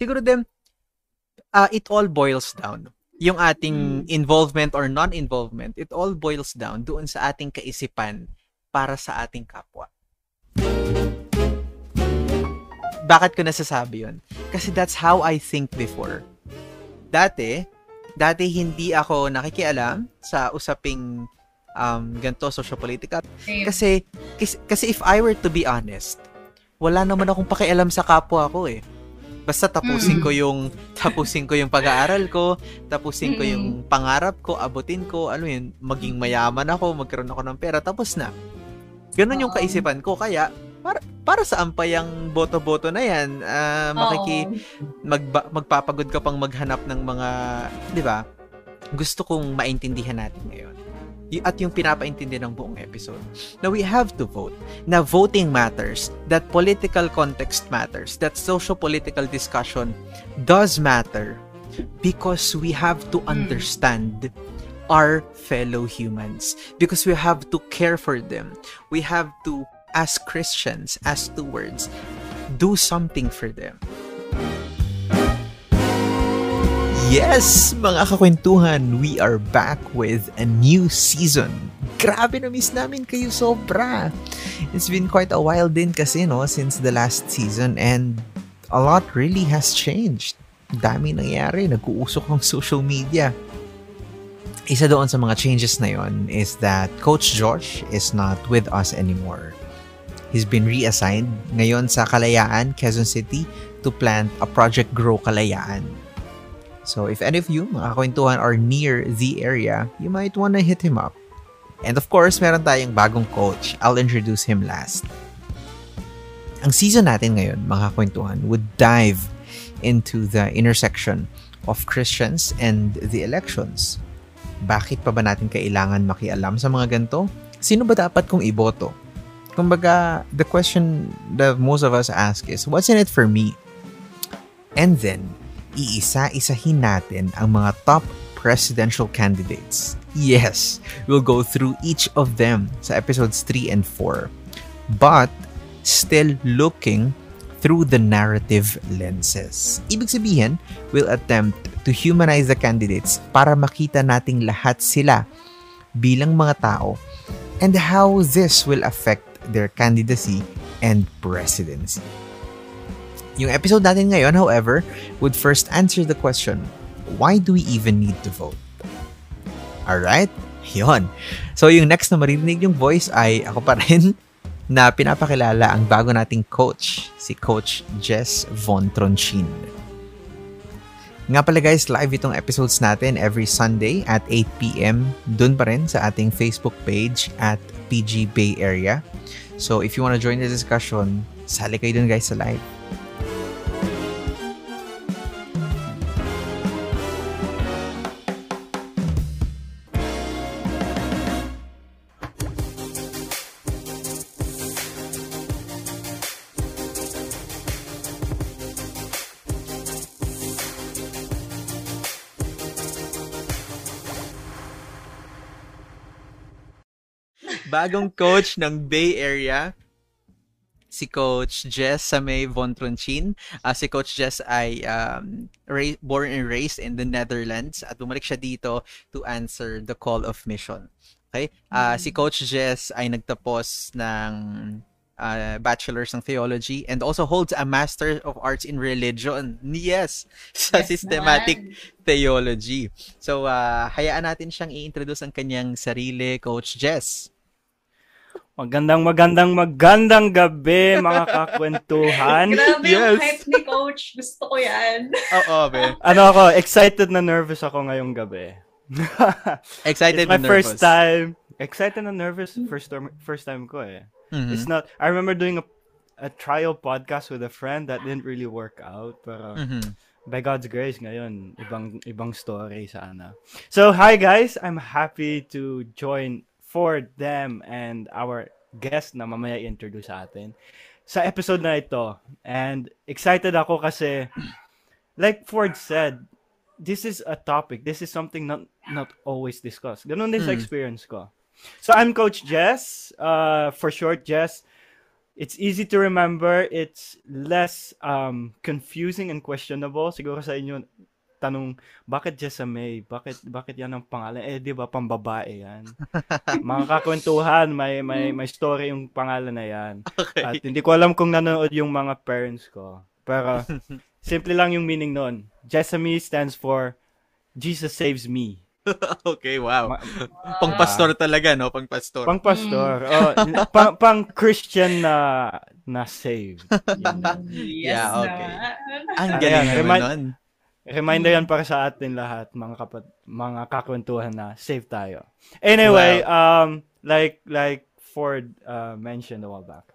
siguro din, uh, it all boils down. Yung ating mm. involvement or non-involvement, it all boils down doon sa ating kaisipan para sa ating kapwa. Bakit ko nasasabi yun? Kasi that's how I think before. Dati, dati hindi ako nakikialam sa usaping um, ganito, social-political. Kasi, kasi, kasi if I were to be honest, wala naman akong pakialam sa kapwa ko eh. Basta tapusin mm. ko yung tapusin ko yung pag-aaral ko, tapusin ko yung pangarap ko, abutin ko, ano yun, maging mayaman ako, magkaroon ako ng pera, tapos na. Ganun yung kaisipan ko kaya para para sa ampayang boto-boto na yan, uh, makiki magba, magpapagod ka pang maghanap ng mga, 'di ba? Gusto kong maintindihan natin ngayon at yung pinapaintindi ng buong episode. Now, we have to vote. Na voting matters, that political context matters, that social-political discussion does matter because we have to hmm. understand our fellow humans because we have to care for them. We have to, as Christians, as stewards, do something for them. Yes, mga kakwentuhan, we are back with a new season. Grabe na miss namin kayo sobra. It's been quite a while din kasi no, since the last season and a lot really has changed. Dami nangyari, nag-uusok ng social media. Isa doon sa mga changes na yon is that Coach Josh is not with us anymore. He's been reassigned ngayon sa Kalayaan, Quezon City to plant a Project Grow Kalayaan So if any of you, mga kwentuhan, are near the area, you might want to hit him up. And of course, meron tayong bagong coach. I'll introduce him last. Ang season natin ngayon, mga kwentuhan, would dive into the intersection of Christians and the elections. Bakit pa ba natin kailangan makialam sa mga ganito? Sino ba dapat kong iboto? Kumbaga, the question that most of us ask is, what's in it for me? And then, iisa-isahin natin ang mga top presidential candidates. Yes, we'll go through each of them sa episodes 3 and 4. But, still looking through the narrative lenses. Ibig sabihin, we'll attempt to humanize the candidates para makita nating lahat sila bilang mga tao and how this will affect their candidacy and presidency. Yung episode natin ngayon, however, would first answer the question, why do we even need to vote? Alright? Yun. So, yung next na maririnig yung voice ay ako pa rin na pinapakilala ang bago nating coach, si Coach Jess Von Tronchin. Nga pala guys, live itong episodes natin every Sunday at 8pm. Doon pa rin sa ating Facebook page at PG Bay Area. So if you want to join the discussion, sali kayo dun guys sa live. Bagong coach ng Bay Area, si Coach Jess Samay Von Tronchin. Uh, si Coach Jess ay um, ra- born and raised in the Netherlands at bumalik siya dito to answer the call of mission. Okay? Uh, mm-hmm. Si Coach Jess ay nagtapos ng uh, bachelor's ng theology and also holds a master of arts in religion. Yes, sa yes, systematic man. theology. So, uh, hayaan natin siyang i-introduce ang kanyang sarili, Coach Jess. Magandang magandang magandang gabi mga kakwentuhan. Grabe yes. yung hype ni coach. Gusto ko yan. Oo, be. Ano ako, excited na nervous ako ngayong gabi. excited It's my and nervous. first time. Excited and nervous first time first time ko eh. Mm-hmm. It's not I remember doing a a trial podcast with a friend that didn't really work out pero mm-hmm. by God's grace ngayon ibang ibang story sana. So hi guys, I'm happy to join for them and our guest na mamaya i-introduce sa atin sa episode na ito. And excited ako kasi like Ford said, this is a topic. This is something not not always discussed. Ganun din mm. sa hmm. experience ko. So I'm Coach Jess, uh, for short Jess. it's easy to remember. It's less um, confusing and questionable. Siguro sa inyo, tanong, bakit Jessamay? Bakit, bakit yan ang pangalan? Eh, di ba, pambabae yan. Mga kakwentuhan, may, may, may story yung pangalan na yan. Okay. At hindi ko alam kung nanonood yung mga parents ko. Pero, simple lang yung meaning nun. Jessamy stands for Jesus Saves Me. okay, wow. Ma- Pang-pastor talaga, no? Pang-pastor. Pang-pastor. Mm. Oh, pang, pang-Christian na na saved. yes, yeah, okay. Ang galing naman remind, nun. Reminder yan para sa atin lahat, mga kapat mga kakwentuhan na save tayo. Anyway, wow. um like like Ford uh, mentioned a while back.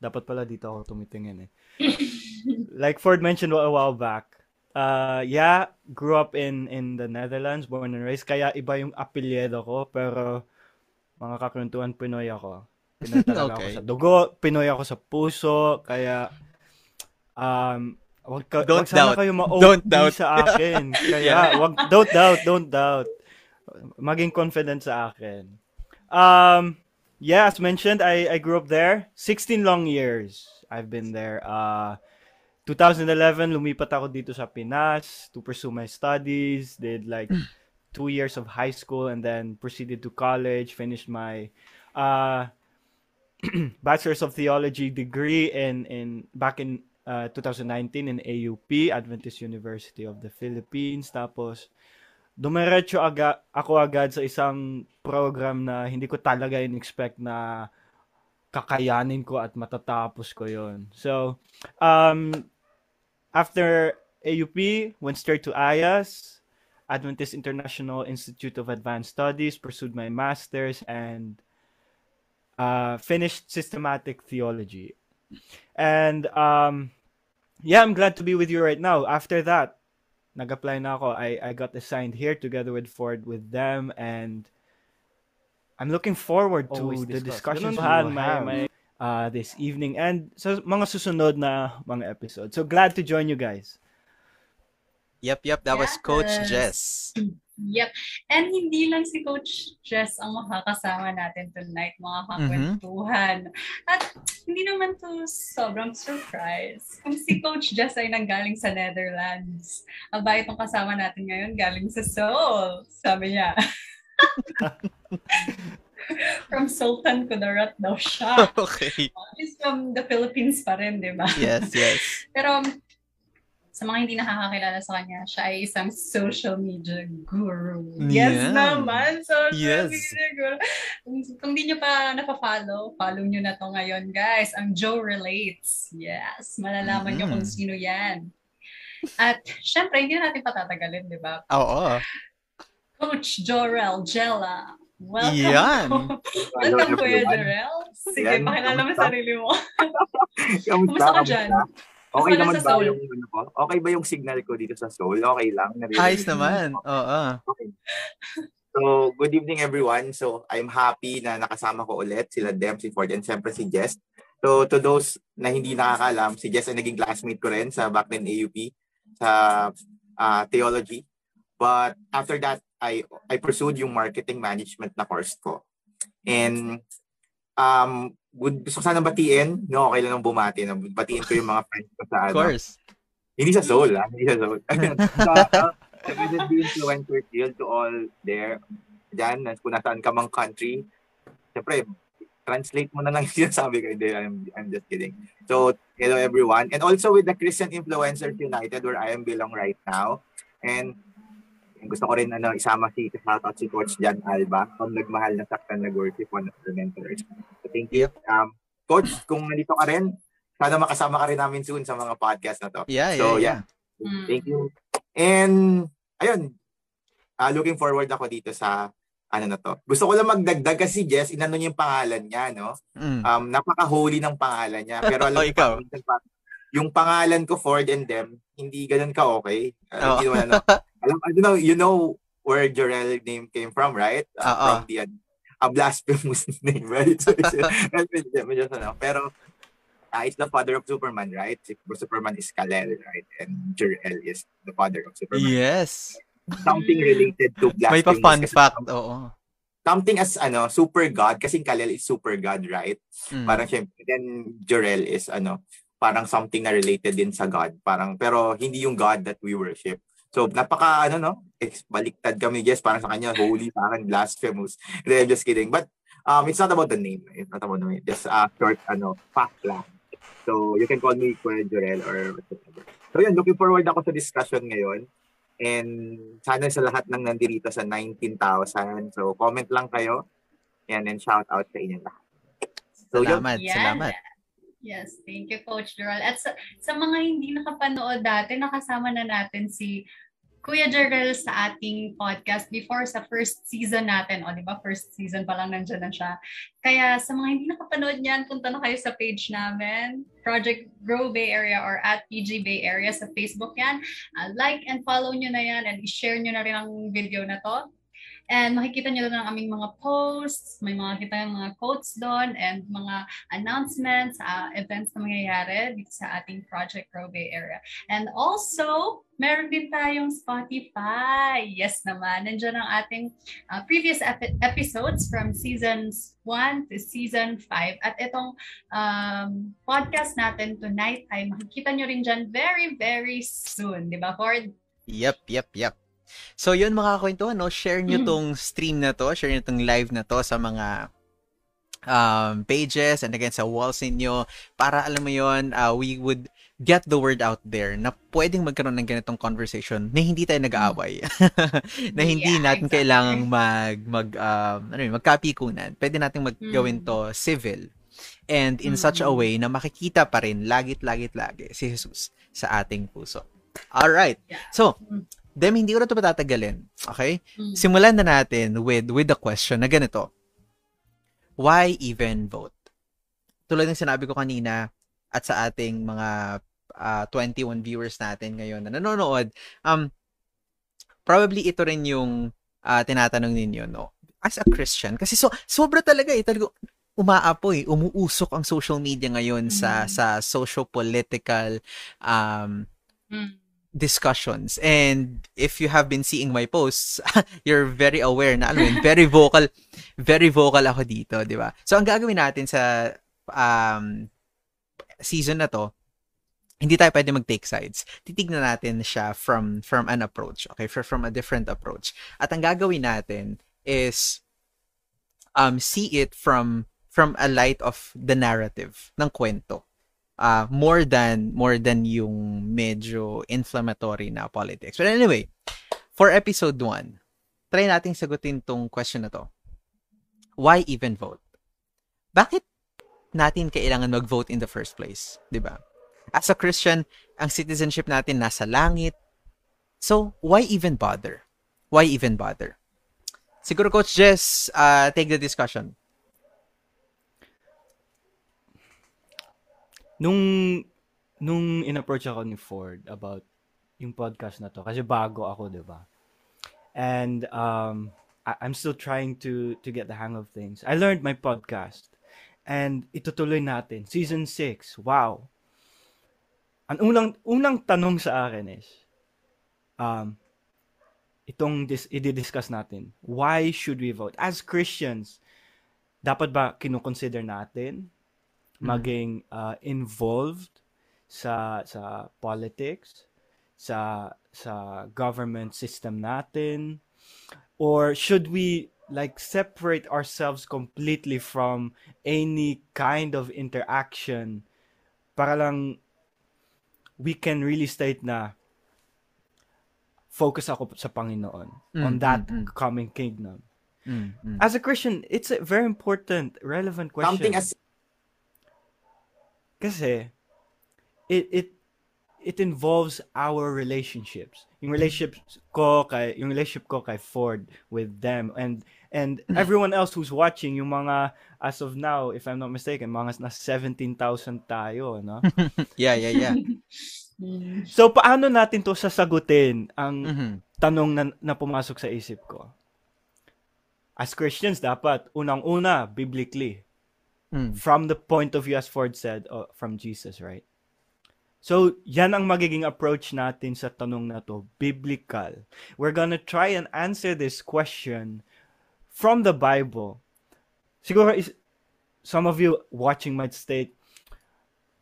Dapat pala dito ako tumitingin eh. like Ford mentioned a while back, uh, yeah, grew up in in the Netherlands, born and raised. Kaya iba yung apelyido ko, pero mga kakwentuhan Pinoy ako. Pinoy talaga okay. ako sa dugo, Pinoy ako sa puso, kaya um wag ka don't wag sana doubt. kayo ma don't doubt sa akin. Kaya yeah. wag don't doubt, don't doubt. Maging confident sa akin. Um yeah, as mentioned, I I grew up there. 16 long years I've been there. Uh 2011, lumipat ako dito sa Pinas to pursue my studies. Did like hmm. two years of high school and then proceeded to college. Finished my uh, bachelor's of theology degree in in back in uh, 2019 in AUP, Adventist University of the Philippines. Tapos dumiretso aga, ako agad sa isang program na hindi ko talaga in-expect na kakayanin ko at matatapos ko yon. So, um, After AUP, went straight to IAS, Adventist International Institute of Advanced Studies, pursued my master's, and uh, finished systematic theology. And um, yeah, I'm glad to be with you right now. After that, nag-apply na ako. I, I got assigned here together with Ford with them and I'm looking forward to Always the discussions we had my, my uh, this evening and sa mga susunod na mga episodes. So glad to join you guys. Yep, yep. That yes. was Coach Jess. Yep. And hindi lang si Coach Jess ang makakasama natin tonight, mga kakwentuhan. Mm-hmm. At hindi naman to sobrang surprise. Kung si Coach Jess ay nanggaling sa Netherlands, aba itong kasama natin ngayon galing sa Seoul. Sabi niya. from Sultan Kudarat daw siya. okay. He's from the Philippines pa rin, di ba? Yes, yes. Pero sa mga hindi nakakakilala sa kanya, siya ay isang social media guru. Yes yeah. naman, social yes. media guru. Kung, kung di nyo pa napafollow, follow nyo na to ngayon, guys. Ang Joe Relates. Yes, malalaman mm-hmm. nyo kung sino yan. At syempre, hindi natin patatagalin, di ba? Oo. Coach Jorel Jella Welcome Yan. Welcome, Kuya Jarrell. Sige, Yan. pakilala mo sarili mo. Kumusta ka dyan? Okay naman ba Seoul? yung ano po? Okay ba yung signal ko dito sa Seoul? Okay lang. Ayos naman. Oo. Okay. So, good evening everyone. So, I'm happy na nakasama ko ulit sila Dem, si Ford, and siyempre si Jess. So, to those na hindi nakakalam, si Jess ay naging classmate ko rin sa back then AUP sa uh, theology. But after that, I I pursued yung marketing management na course ko. And um gusto ko sana batiin, no, okay lang bumati na batiin ko yung mga friends ko sa ano. Of course. Hindi sa soul, ah. Hindi sa soul. so, uh, the influencer field to all there. Diyan, kung nasaan ka mang country. Siyempre, translate mo na lang yung sinasabi ko. Hindi, I'm, I'm just kidding. So, hello everyone. And also with the Christian Influencers United where I am belong right now. And gusto ko rin ano, isama si shoutout si Coach Jan Alba from Nagmahal na Saktan na Worship, one of the mentors. So thank you. Um, Coach, kung nandito ka rin, sana makasama ka rin namin soon sa mga podcast na to. Yeah, so, yeah, yeah. Mm. Thank you. And, ayun, uh, looking forward ako dito sa ano na to. Gusto ko lang magdagdag kasi Jess, inano niya yung pangalan niya, no? Mm. Um, napaka-holy ng pangalan niya. Pero alam oh, ikaw. yung pangalan ko, Ford and them, hindi ganun ka okay. Uh, oh. you, know, alam, you know, you know where Jorel name came from, right? Uh, uh From the a blasphemous name, right? So it's, medyo, ano, pero uh, it's the father of Superman, right? Superman is Kal-El, right? And Jor-El is the father of Superman. Yes. Something related to blasphemous. May pa fun fact, oo. something as ano, super god kasi Kalel is super god, right? Mm. Parang syempre then Jorel is ano, parang something na related din sa God. Parang pero hindi yung God that we worship. So napaka ano no, baliktad kami guys parang sa kanya holy, parang blasphemous. I'm just kidding. But um it's not about the name. It's not about the name. Just a uh, short ano fact lang. So you can call me Kuya Jorel or whatever. So yun, looking forward ako sa discussion ngayon. And sana sa lahat ng nandito sa 19,000. So comment lang kayo. Yan, and shout out sa inyo lahat. So, salamat, yun. salamat. Yes, thank you, Coach Joel. At sa, sa mga hindi nakapanood dati, nakasama na natin si Kuya Jarrell sa ating podcast before sa first season natin. O, di ba? First season pa lang nandiyan na siya. Kaya sa mga hindi nakapanood niyan, punta na kayo sa page namin, Project Grow Bay Area or at PG Bay Area sa Facebook yan. Uh, like and follow nyo na yan and i-share nyo na rin ang video na to. And makikita nyo lang ang aming mga posts, may mga kita yung mga quotes doon, and mga announcements, uh, events na mangyayari dito sa ating Project Grow Bay area. And also, meron din tayong Spotify. Yes naman, nandiyan ang ating uh, previous ep- episodes from seasons 1 to season 5. At itong um, podcast natin tonight ay makikita nyo rin dyan very, very soon. Di ba, Ford? Yep, yep, yep. So yun mga kwentuhan, no? share nyo mm. tong stream na to, share nyo tong live na to sa mga um, pages and again sa walls ninyo para alam mo yon uh, we would get the word out there na pwedeng magkaroon ng ganitong conversation na hindi tayo nag-aaway. na hindi yeah, natin exactly. kailangang mag mag um, ano yun, magkapikunan. Pwede nating maggawin mm. to civil and in mm-hmm. such a way na makikita pa rin lagit-lagit lagi si Jesus sa ating puso. All right. Yeah. So. Dem, hindi ko na ito patatagalin. Okay? Mm. Simulan na natin with, with the question na ganito. Why even vote? Tulad ng sinabi ko kanina at sa ating mga uh, ah, 21 viewers natin ngayon na nanonood, um, probably ito rin yung uh, tinatanong ninyo, no? As a Christian, kasi so, sobra talaga eh, talaga umaapoy, umuusok ang social media ngayon mm. sa sa socio-political um, mm discussions. And if you have been seeing my posts, you're very aware na, alam mo very vocal, very vocal ako dito, di ba? So, ang gagawin natin sa um, season na to, hindi tayo pwede mag-take sides. Titignan natin siya from from an approach, okay? For, from a different approach. At ang gagawin natin is um, see it from from a light of the narrative ng kwento uh, more than more than yung medyo inflammatory na politics. But anyway, for episode 1, try nating sagutin tong question na to. Why even vote? Bakit natin kailangan mag-vote in the first place, 'di ba? As a Christian, ang citizenship natin nasa langit. So, why even bother? Why even bother? Siguro Coach Jess, uh, take the discussion. Nung nung in-approach ako ni Ford about yung podcast na to kasi bago ako, 'di ba? And um I, I'm still trying to to get the hang of things. I learned my podcast and itutuloy natin season 6. Wow. Ang unang unang tanong sa akin is um itong dis, i-discuss natin. Why should we vote? As Christians, dapat ba kinukonsider natin. Maging uh, involved sa sa politics, sa sa government system natin or should we like separate ourselves completely from any kind of interaction para lang we can really state na focus ako sa Panginoon mm, on that mm, mm. coming kingdom. Mm, mm. As a Christian, it's a very important, relevant question. Something as kasi it it it involves our relationships. Yung relationship ko kay yung relationship ko kay Ford with them and and everyone else who's watching yung mga as of now if I'm not mistaken mga na 17,000 tayo, no? yeah, yeah, yeah. so paano natin to sasagutin ang mm-hmm. tanong na, na pumasok sa isip ko? As Christians dapat unang-una biblically Mm. From the point of view, as Ford said, uh, from Jesus, right? So, yan ang magiging approach natin sa tanong na to, biblical. We're gonna try and answer this question from the Bible. Siguro is some of you watching might state,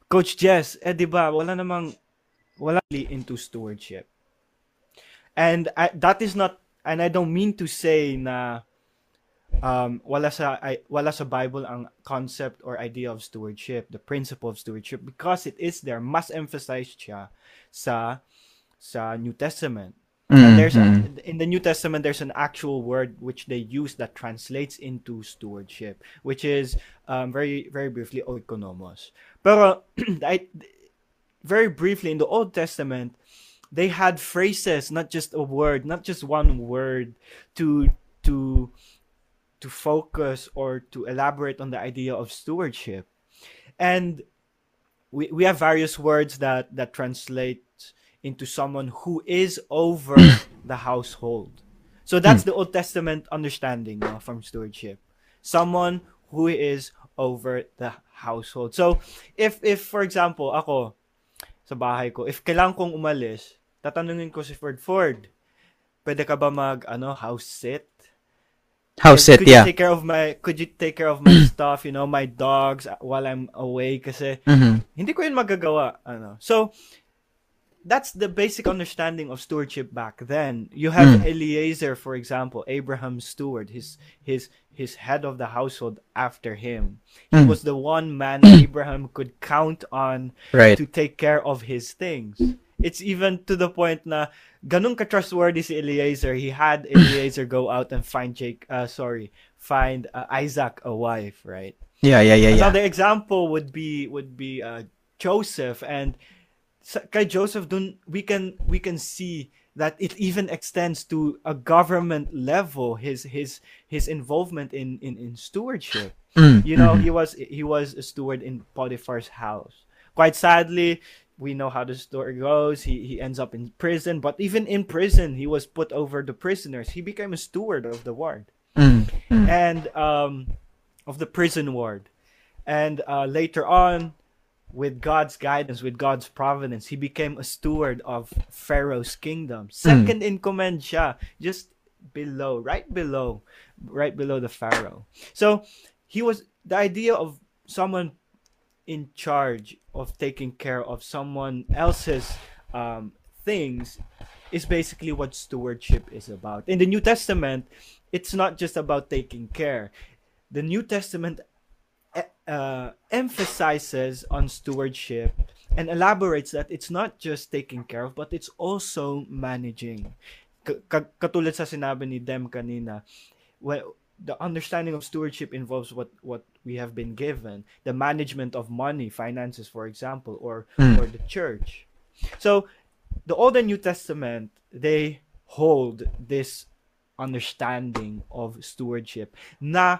Coach Jess, eh di ba, wala namang wala into stewardship. And I, that is not and I don't mean to say na um, wala sa I, wala sa Bible ang concept or idea of stewardship, the principle of stewardship because it is there, mas emphasized siya sa sa New Testament. Mm-hmm. There's a, in the New Testament there's an actual word which they use that translates into stewardship, which is um, very very briefly oikonomos. Pero I, very briefly in the Old Testament they had phrases, not just a word, not just one word to to to focus or to elaborate on the idea of stewardship. And we, we have various words that, that translate into someone who is over the household. So that's hmm. the Old Testament understanding no, from stewardship. Someone who is over the household. So if if for example ako sa bahay ko, if kailangan kong umalis, tatanungin ko si Ford Ford, pwede ka ba mag ano house sit? House sit, could yeah. You take care of my, could you take care of my stuff, you know, my dogs uh, while I'm away kasi mm-hmm. hindi ko yun magagawa. Ano. So, that's the basic understanding of stewardship back then. You have mm. Eliezer, for example, Abraham's steward, his his his head of the household after him. He mm. was the one man Abraham could count on right. to take care of his things. It's even to the point na ganun ka trustworthy si Eliezer. He had Eliezer go out and find Jake uh sorry, find uh, Isaac a wife, right? Yeah, yeah, yeah, Another yeah. example would be would be uh Joseph and kay Joseph dun we can we can see that it even extends to a government level his his his involvement in in, in stewardship mm, you know mm-hmm. he was he was a steward in Potiphar's house quite sadly we know how the story goes. He he ends up in prison, but even in prison, he was put over the prisoners. He became a steward of the ward, mm. Mm. and um, of the prison ward, and uh, later on, with God's guidance, with God's providence, he became a steward of Pharaoh's kingdom. Second mm. in command, siya, just below, right below, right below the Pharaoh. So he was the idea of someone in charge of taking care of someone else's um, things is basically what stewardship is about. In the New Testament, it's not just about taking care. The New Testament uh, emphasizes on stewardship and elaborates that it's not just taking care of, but it's also managing. katulad sa sinabi ni Dem kanina, well, the understanding of stewardship involves what what we have been given. The management of money finances for example or mm. or the church. So the old and new testament they hold this understanding of stewardship. Na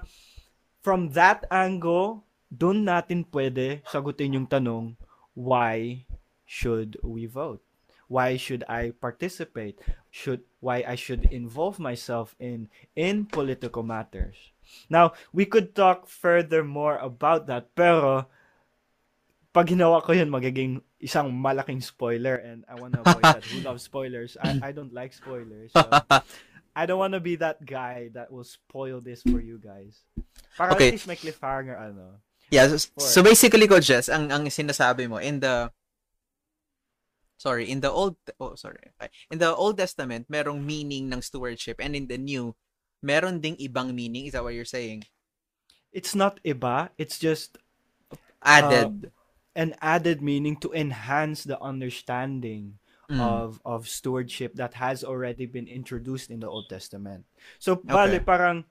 from that angle doon natin pwede sagutin yung tanong why should we vote why should I participate? Should why I should involve myself in in political matters. Now, we could talk further more about that, pero pag ginawa ko yun, magiging isang malaking spoiler and I wanna avoid that. Who loves spoilers? I, I don't like spoilers. So I don't wanna be that guy that will spoil this for you guys. Para okay. at least may cliffhanger, ano. Yeah, so, so basically, Coach Jess, ang, ang sinasabi mo, in the sorry, in the old oh sorry. In the Old Testament, merong meaning ng stewardship and in the New, meron ding ibang meaning. Is that what you're saying? It's not iba, it's just added uh, an added meaning to enhance the understanding mm. of of stewardship that has already been introduced in the Old Testament. So bale okay. parang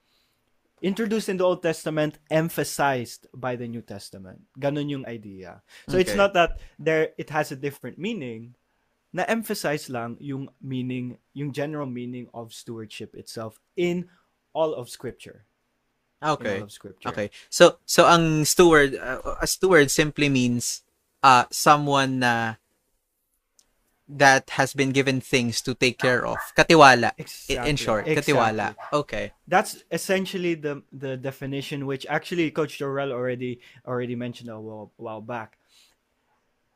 introduced in the Old Testament, emphasized by the New Testament. Ganun yung idea. So okay. it's not that there it has a different meaning. Na-emphasize lang yung meaning, yung general meaning of stewardship itself in all of Scripture. Okay. Of scripture. Okay. So so ang steward uh, a steward simply means uh someone na that has been given things to take care of. Katiwala. Exactly. In short, exactly. katiwala. Okay. That's essentially the the definition which actually Coach Dorrell already already mentioned a while, while back.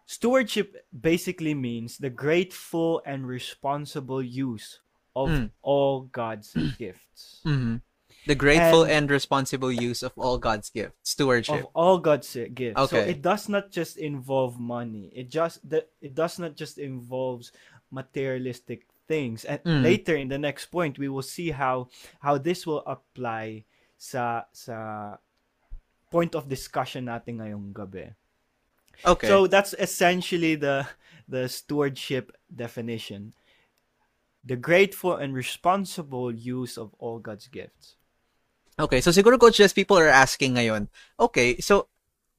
Stewardship basically means the grateful and responsible use of mm. all God's gifts. Mm-hmm. The grateful and, and, responsible use of all God's gifts, stewardship. Of all God's gifts. Okay. So it does not just involve money. It just that it does not just involves materialistic things. And mm. later in the next point, we will see how how this will apply sa sa point of discussion natin ngayong gabi. Okay. So that's essentially the the stewardship definition. The grateful and responsible use of all God's gifts. Okay, so siguro coach just people are asking ngayon. Okay, so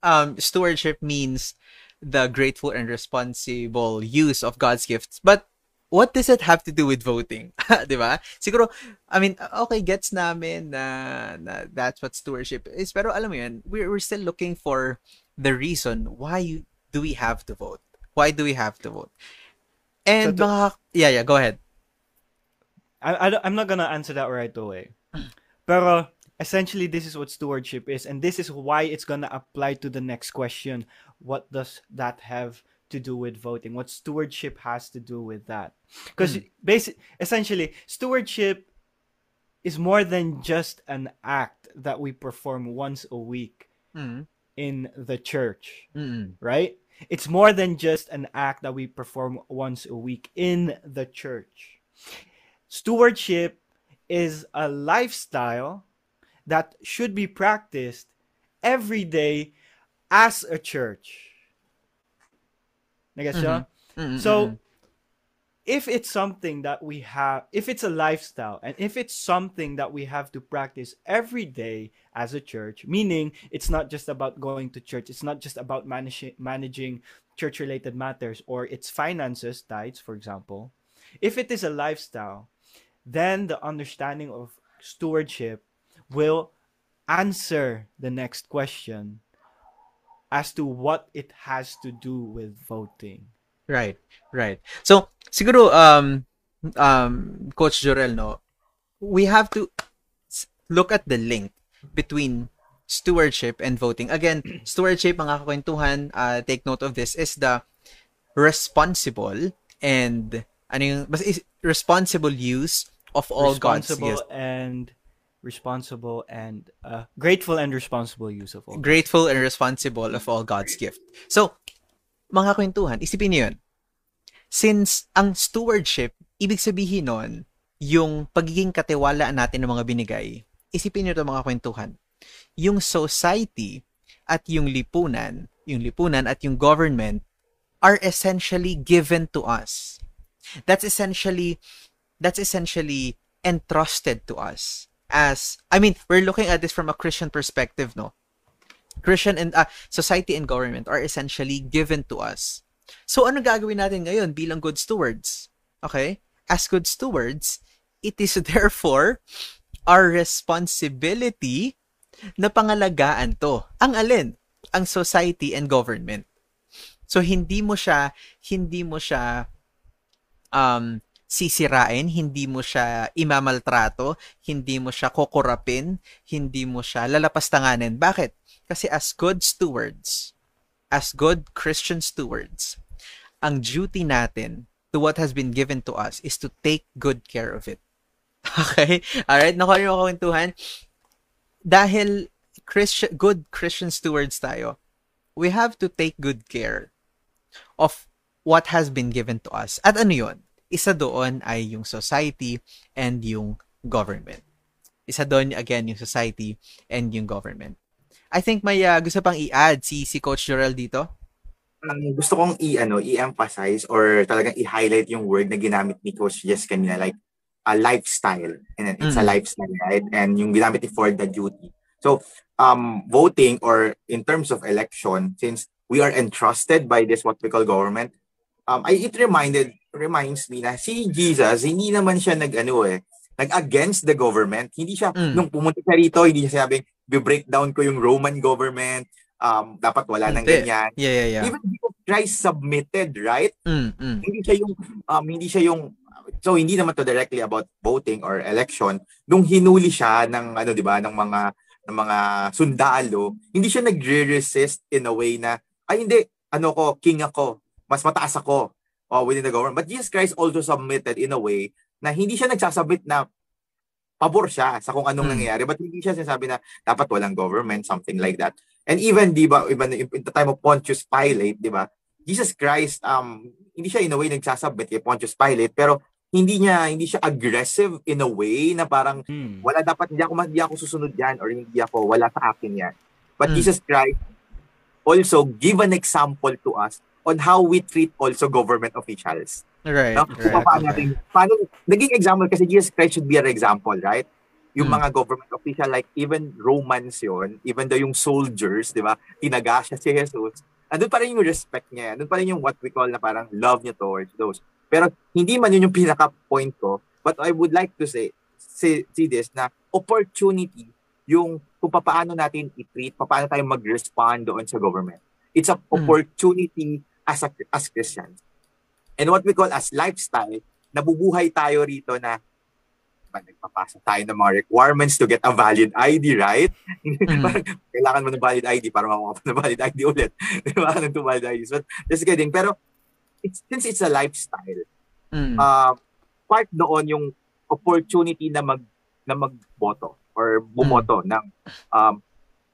um stewardship means the grateful and responsible use of God's gifts. But what does it have to do with voting? 'Di ba? Siguro I mean, okay, gets namin na, na that's what stewardship is, pero alam mo 'yun, we're we're still looking for the reason why you, do we have to vote? Why do we have to vote? And so to, mga yeah, yeah, go ahead. I, I I'm not gonna answer that right away. Pero essentially this is what stewardship is and this is why it's going to apply to the next question what does that have to do with voting what stewardship has to do with that because mm. basic essentially stewardship is more than just an act that we perform once a week mm. in the church mm. right it's more than just an act that we perform once a week in the church stewardship is a lifestyle that should be practiced every day as a church. Mm-hmm. Mm-hmm. So, mm-hmm. if it's something that we have, if it's a lifestyle, and if it's something that we have to practice every day as a church, meaning it's not just about going to church, it's not just about managing managing church related matters or its finances, tithes, for example. If it is a lifestyle, then the understanding of stewardship will answer the next question as to what it has to do with voting. Right, right. So, siguro, um, um, Coach Jorel, no, we have to look at the link between stewardship and voting. Again, stewardship, mga kakwentuhan, uh, take note of this, is the responsible and ano yung, is responsible use of all responsible God's gifts. and responsible and uh, grateful and responsible use of all. Grateful and responsible of all God's gift. So, mga kwentuhan, isipin niyo yun. Since ang stewardship, ibig sabihin nun, yung pagiging katiwalaan natin ng mga binigay, isipin niyo ito mga kwentuhan. Yung society at yung lipunan, yung lipunan at yung government are essentially given to us. That's essentially that's essentially entrusted to us as I mean, we're looking at this from a Christian perspective, no? Christian and uh, society and government are essentially given to us. So ano gagawin natin ngayon bilang good stewards? Okay? As good stewards, it is therefore our responsibility na pangalagaan to. Ang alin? Ang society and government. So hindi mo siya hindi mo siya um sisirain, hindi mo siya imamaltrato, hindi mo siya kukurapin, hindi mo siya lalapastanganin. Bakit? Kasi as good stewards, as good Christian stewards, ang duty natin to what has been given to us is to take good care of it. Okay? Alright? Nakuha niyo ako kwentuhan. Dahil Christian, good Christian stewards tayo, we have to take good care of what has been given to us. At ano yun? Isa doon ay yung society and yung government. Isa doon, again, yung society and yung government. I think may uh, gusto pang i-add si, si Coach Jorel dito. Um, gusto kong i ano i-emphasize or talagang i-highlight yung word na ginamit ni Coach Jess kanina like a lifestyle and it's mm. a lifestyle right and yung ginamit ni for the duty so um voting or in terms of election since we are entrusted by this what we call government um I it reminded reminds me na si Jesus, hindi naman siya nag-ano eh, nag-against the government. Hindi siya, mm. nung pumunta siya rito, hindi siya sabing, breakdown ko yung Roman government, um, dapat wala nang ganyan. Yeah, yeah, yeah. Even Christ submitted, right? Mm, mm. Hindi siya yung, um, hindi siya yung, so hindi naman to directly about voting or election. Nung hinuli siya ng, ano, di ba, ng mga, ng mga sundalo, hindi siya nagre-resist in a way na, ay hindi, ano ko, king ako, mas mataas ako uh, within the government. But Jesus Christ also submitted in a way na hindi siya nagsasubmit na pabor siya sa kung anong hmm. nangyayari. But hindi siya sinasabi na dapat walang government, something like that. And even, di ba, even in the time of Pontius Pilate, di ba, Jesus Christ, um, hindi siya in a way nagsasubmit kay Pontius Pilate, pero hindi niya hindi siya aggressive in a way na parang hmm. wala dapat hindi ako hindi ako susunod diyan or hindi ako wala sa akin yan. But hmm. Jesus Christ also give an example to us on how we treat also government officials. Right. No? right paano okay. natin, paano, naging example kasi Jesus Christ should be an example, right? Yung hmm. mga government official, like even Romans yon even though yung soldiers, di ba, tinaga siya si Jesus, andun pa rin yung respect niya, andun pa rin yung what we call na parang love niya towards those. Pero hindi man yun yung pinaka-point ko, but I would like to say, see, see this, na opportunity yung kung paano natin i-treat, paano tayo mag-respond doon sa government. It's an hmm. opportunity as a, as Christians and what we call as lifestyle, nabubuhay tayo rito na ba, nagpapasa tayo ng mga requirements to get a valid ID, right? Mm. kailangan mo ng valid ID para makuha ng valid ID ulit. Di ba? Ng two valid IDs. But just kidding. Pero it's, since it's a lifestyle, mm. uh, part doon yung opportunity na mag na magboto or bumoto mm. ng um,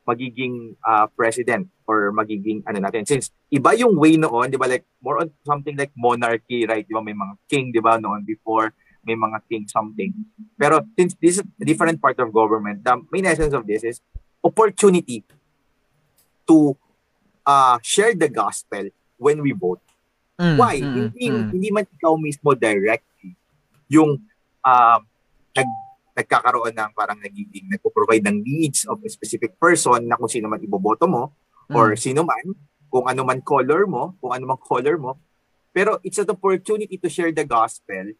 magiging uh, president or magiging ano natin. Since iba yung way noon 'di ba like more on something like monarchy right? 'di ba may mga king 'di ba noon before may mga king something. Pero since this is a different part of government the main essence of this is opportunity to uh, share the gospel when we vote. Mm, why? mm, hindi mm. hindi man ikaw mismo directly yung uh, nag nagkakaroon ng parang nagiging nagpo-provide ng needs of a specific person na kung sino man iboboto mo mm. or sino man, kung ano man color mo, kung ano man color mo. Pero it's an opportunity to share the gospel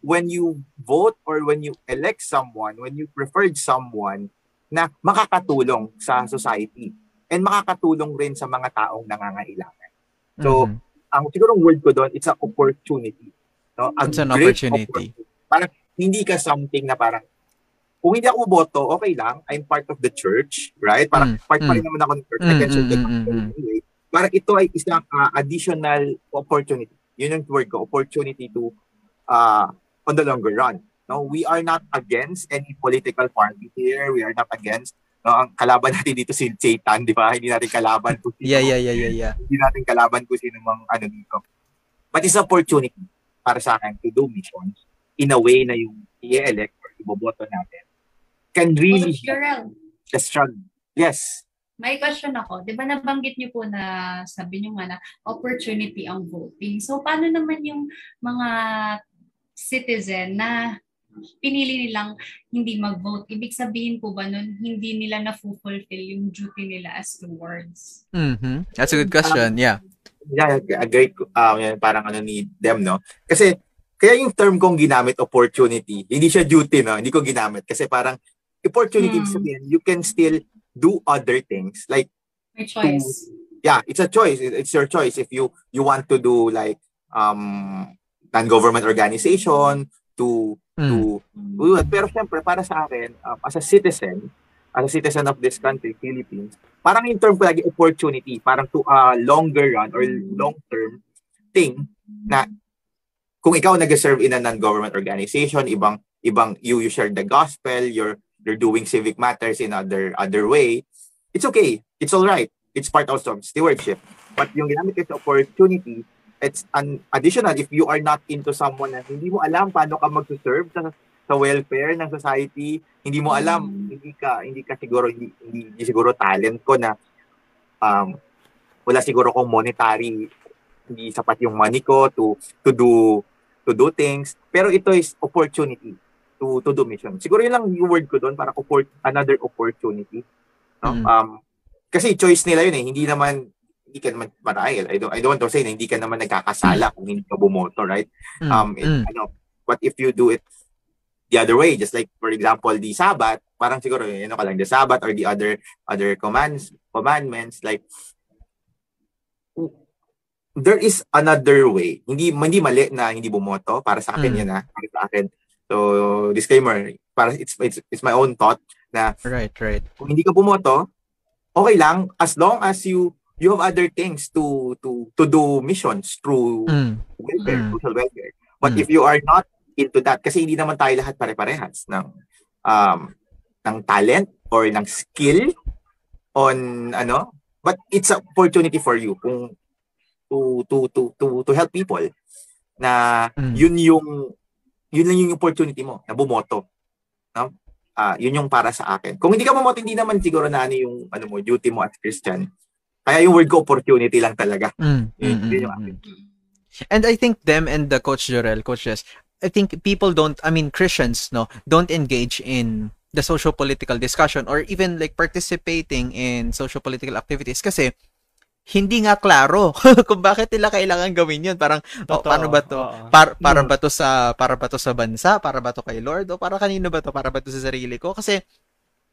when you vote or when you elect someone, when you preferred someone na makakatulong sa society and makakatulong rin sa mga taong nangangailangan. So, mm-hmm. ang siguro word ko doon, it's an opportunity. No? A it's an opportunity. opportunity. Parang hindi ka something na parang kung hindi ako boto, okay lang. I'm part of the church, right? Parang mm, part mm, pa rin naman ako ng church. Mm, I can serve the anyway. Parang ito ay isang uh, additional opportunity. Yun yung word ko, opportunity to uh, on the longer run. No, we are not against any political party here. We are not against no, ang kalaban natin dito si Satan, di ba? Hindi natin kalaban kung sino. yeah, yeah, yeah, yeah, yeah. Hindi natin kalaban kung sino mang ano dito. But it's opportunity para sa akin to do missions in a way na yung i-elect or iboboto natin can really the struggle. Yes. May question ako. Di ba nabanggit niyo po na sabi niyo nga na opportunity ang voting. So paano naman yung mga citizen na pinili nilang hindi mag-vote? Ibig sabihin po ba nun, hindi nila na-fulfill yung duty nila as stewards? Mm-hmm. That's a good question. Um, yeah. Yeah, a great, um, parang ano ni them, no? Kasi, kaya yung term kong ginamit, opportunity, hindi siya duty, no? Hindi ko ginamit. Kasi parang, opportunity hmm. sabihin, you can still do other things like My choice. To, yeah, it's a choice. It's your choice if you you want to do like um non-government organization to mm. to. Pero syempre para sa akin um, as a citizen, as a citizen of this country, Philippines, parang in term ko lagi opportunity, parang to a longer run or long term thing na kung ikaw nag-serve in a non-government organization, ibang ibang you you share the gospel, you're they're doing civic matters in other other way, it's okay. It's all right. It's part also of stewardship. But yung ginamit ko opportunity, it's an additional if you are not into someone na hindi mo alam paano ka mag-serve sa, sa welfare ng society, hindi mo alam, mm. hindi ka hindi ka siguro hindi, hindi, hindi siguro talent ko na um wala siguro kong monetary hindi sapat yung money ko to to do to do things pero ito is opportunity to to do mission. Siguro yun lang yung word ko doon para oppor- another opportunity. No? Mm. Um kasi choice nila yun eh. Hindi naman hindi ka naman marahil. I don't I don't want to say na hindi ka naman nagkakasala kung hindi ka bumoto, right? Mm. Um it, mm. ano, but if you do it the other way, just like for example, the Sabbath, parang siguro yun ka lang the Sabbath or the other other commands commandments like there is another way. Hindi hindi mali na hindi bumoto para sa akin mm. yan ha. Para sa akin So, disclaimer, para it's, it's, it's my own thought na right, right. Kung hindi ka bumoto, okay lang as long as you you have other things to to to do missions through mm. welfare, mm. social welfare. But mm. if you are not into that, kasi hindi naman tayo lahat pare-parehas ng um, ng talent or ng skill on ano but it's an opportunity for you kung to to to to to help people na mm. yun yung yun lang yung opportunity mo na bumoto no? Uh, yun yung para sa akin. Kung hindi ka bumoto hindi naman siguro na ano yung ano mo duty mo as Christian. Kaya yung word ko opportunity lang talaga. Mm. yun, mm, yun yung mm, mm. and I think them and the coach Jorel coach Jess I think people don't I mean Christians no don't engage in the social political discussion or even like participating in social political activities. Kasi hindi nga klaro kung bakit nila kailangan gawin 'yun. Parang oh, paano ba 'to? Para para ba 'to sa para ba 'to sa bansa? Para ba 'to kay Lord? O para kanino ba 'to? Para ba 'to sa sarili ko? Kasi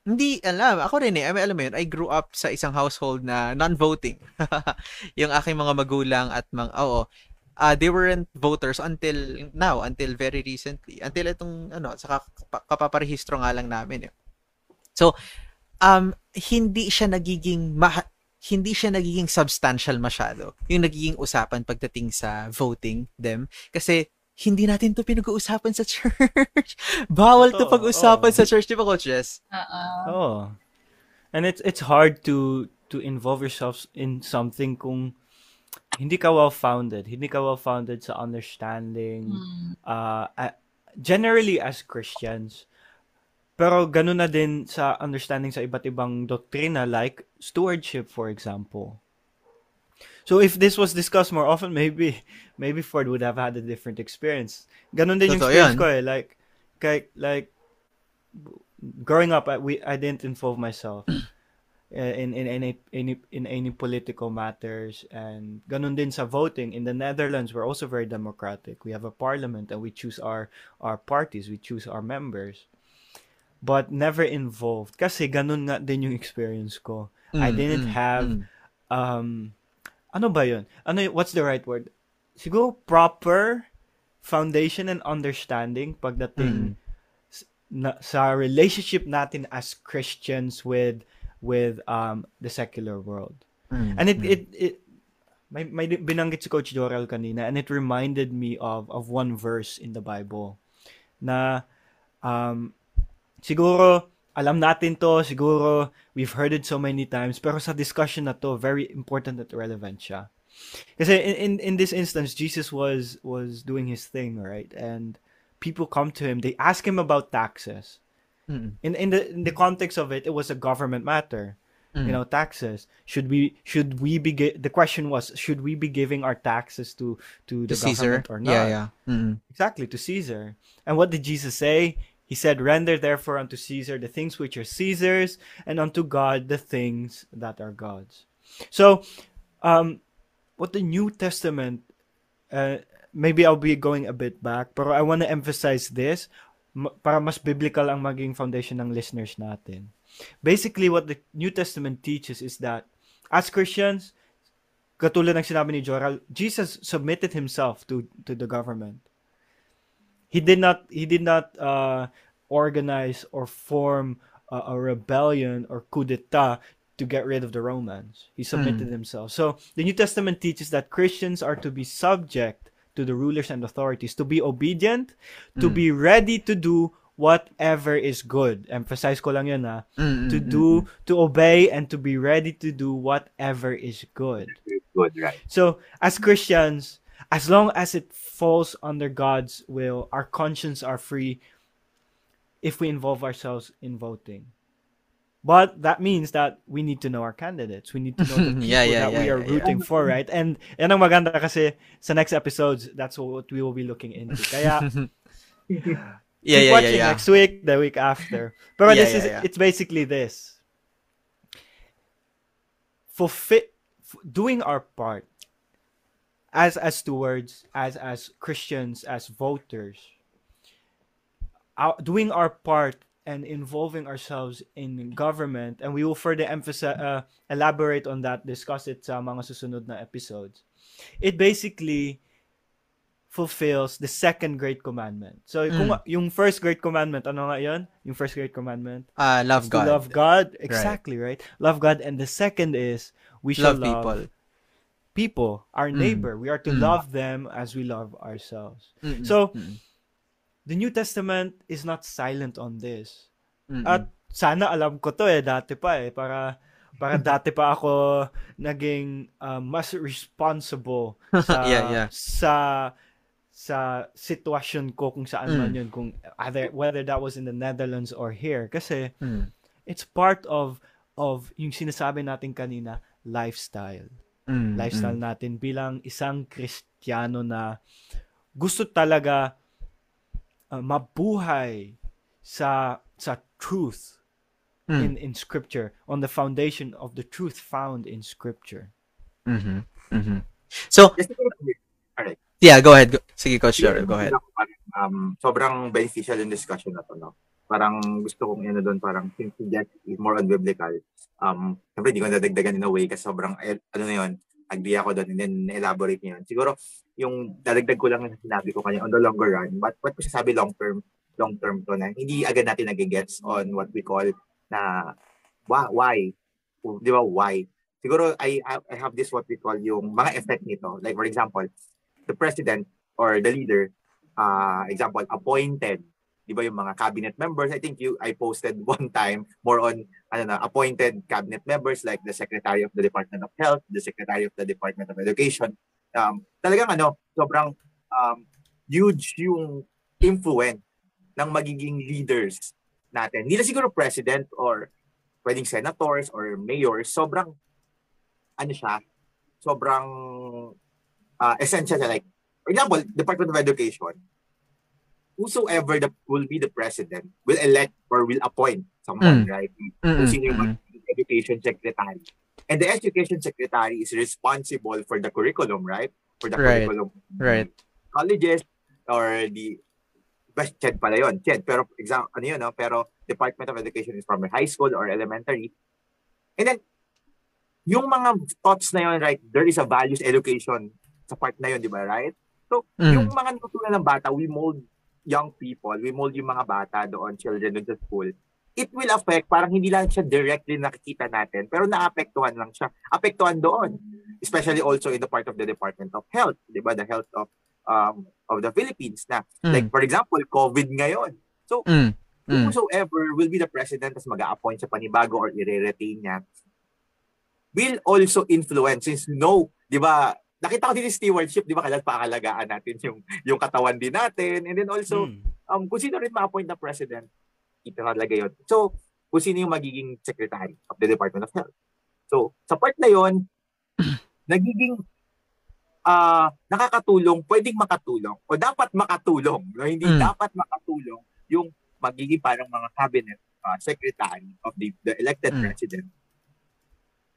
hindi alam. Ako rin eh. Alam mo yun, I grew up sa isang household na non-voting. yung aking mga magulang at mga, oo, uh, they weren't voters until now, until very recently. Until itong, ano, sa kapaparehistro nga lang namin. Eh. So, um, hindi siya nagiging, ma- hindi siya nagiging substantial masyado. Yung nagiging usapan pagdating sa voting them. Kasi, hindi natin to pinag-uusapan sa church. Bawal to pag-usapan oh. sa church, di ba, Coach Jess? Uh-uh. Oh. And it's it's hard to to involve yourself in something kung hindi ka well-founded. Hindi ka well-founded sa understanding. Mm. Uh, uh, generally as Christians. Pero ganun na din sa understanding sa iba't ibang doktrina like stewardship, for example. So if this was discussed more often, maybe maybe Ford would have had a different experience. Ganun din yung experience yan. ko eh. Like, like, like, growing up, I, we, I didn't involve myself. Uh, in in any any in any political matters and ganun din sa voting in the Netherlands we're also very democratic we have a parliament and we choose our our parties we choose our members but never involved kasi ganun nga din yung experience ko mm, I didn't mm, have mm. um ano ba yun ano what's the right word siguro proper foundation and understanding pagdating mm. na, sa relationship natin as Christians with with um the secular world. Mm-hmm. And it it it may, may binanggit si Coach Doral kanina and it reminded me of of one verse in the Bible na um siguro alam natin to, siguro we've heard it so many times, pero sa discussion na to, very important at relevant siya. Kasi in, in, in this instance, Jesus was was doing his thing, right? And people come to him, they ask him about taxes. Mm. In in the in the context of it, it was a government matter. Mm. You know, taxes. Should we should we be the question was should we be giving our taxes to to the to government Caesar? or not? Yeah, yeah. Mm-hmm. Exactly to Caesar. And what did Jesus say? He said, "Render therefore unto Caesar the things which are Caesar's, and unto God the things that are God's." So, um, what the New Testament, uh, maybe I'll be going a bit back, but I want to emphasize this para mas biblical ang maging foundation ng listeners natin. Basically, what the New Testament teaches is that as Christians, katulad ng sinabi ni Joral, Jesus submitted himself to to the government. He did not he did not uh, organize or form a, a rebellion or coup d'état to get rid of the Romans. He submitted mm. himself. So the New Testament teaches that Christians are to be subject to the rulers and authorities to be obedient, to mm. be ready to do whatever is good. Emphasize ko lang yun ha. Mm, to do, mm, to obey and to be ready to do whatever is good. Good, right. So, as Christians, as long as it falls under God's will, our conscience are free if we involve ourselves in voting. But that means that we need to know our candidates. We need to know the people yeah, yeah, that yeah, we are rooting for, right? And yan ang maganda kasi sa next episodes, that's what we will be looking into. Kaya, yeah, yeah, watching yeah, yeah. next week, the week after. But this is, it's basically this. Fulfill, doing our part as as stewards, as as Christians, as voters, doing our part and involving ourselves in government and we will further emphasize uh, elaborate on that discuss it sa mga susunod na episodes it basically fulfills the second great commandment. So mm. kung yung first great commandment ano nga 'yon yung first great commandment? Uh love God. love God? Exactly right. right love God and the second is we should love, love people people our mm. neighbor we are to mm. love them as we love ourselves mm so mm the New Testament is not silent on this. Mm-hmm. At sana alam ko to eh, dati pa eh, para para dati pa ako naging uh, mas responsible sa yeah, yeah. sa sa sitwasyon ko kung saan mm. man yun kung either whether that was in the Netherlands or here kasi mm. it's part of of yung sinasabi natin kanina lifestyle mm. lifestyle mm. natin bilang isang Kristiyano na gusto talaga uh, mabuhay sa sa truth mm. in in scripture on the foundation of the truth found in scripture. Mhm. Mhm. So Alright. Yeah, go ahead. Go, sige, Coach Joel, go ahead. Um, sobrang beneficial yung discussion na to, no? Parang gusto kong ano doon, parang since that is more on biblical, um, siyempre di ko nadagdagan in a way kasi sobrang, eh, ano na yun, agree ako doon and then elaborate niya. Siguro, yung dadagdag ko lang na sinabi ko kanya on the longer run, but what ko sabi long term, long term to na hindi agad natin nag-gets on what we call na why, why? Di ba, why? Siguro, I, I have this what we call yung mga effect nito. Like, for example, the president or the leader, uh, example, appointed, di ba yung mga cabinet members, I think you, I posted one time more on, ano na, appointed cabinet members like the Secretary of the Department of Health, the Secretary of the Department of Education. Um, talagang ano, sobrang um, huge yung influence ng magiging leaders natin. Hindi na siguro president or pwedeng senators or mayors, sobrang ano siya, sobrang uh, essential siya. Like, for example, Department of Education, whosoever the, will be the president will elect or will appoint someone, mm. right? Kung sino yung education secretary. And the education secretary is responsible for the curriculum, right? For the right. curriculum. Right. Colleges or the best CHED pala yun. CHED, pero exam, ano yun, no? pero Department of Education is from high school or elementary. And then, yung mga thoughts na yun, right, there is a values education sa part na yun, di ba, right? So, mm. yung mga natutunan ng bata, we mold young people, we mold yung mga bata doon, children doon sa school, it will affect, parang hindi lang siya directly nakikita natin, pero naapektuhan lang siya. Apektuhan doon. Especially also in the part of the Department of Health, di ba? The health of um, of the Philippines na mm. like for example COVID ngayon so mm. Mm. whosoever will be the president as mag-a-appoint sa panibago or i-retain niya will also influence since no di ba nakita ko din yung stewardship di ba kailan paakalagaan natin yung yung katawan din natin and then also mm. um kung sino rin ma-appoint na president itinalaga yun so kung sino yung magiging secretary of the Department of Health so sa part na yon nagiging uh, nakakatulong, pwedeng makatulong o dapat makatulong, no? hindi mm. dapat makatulong yung magiging parang mga cabinet uh, secretary of the, the elected mm. president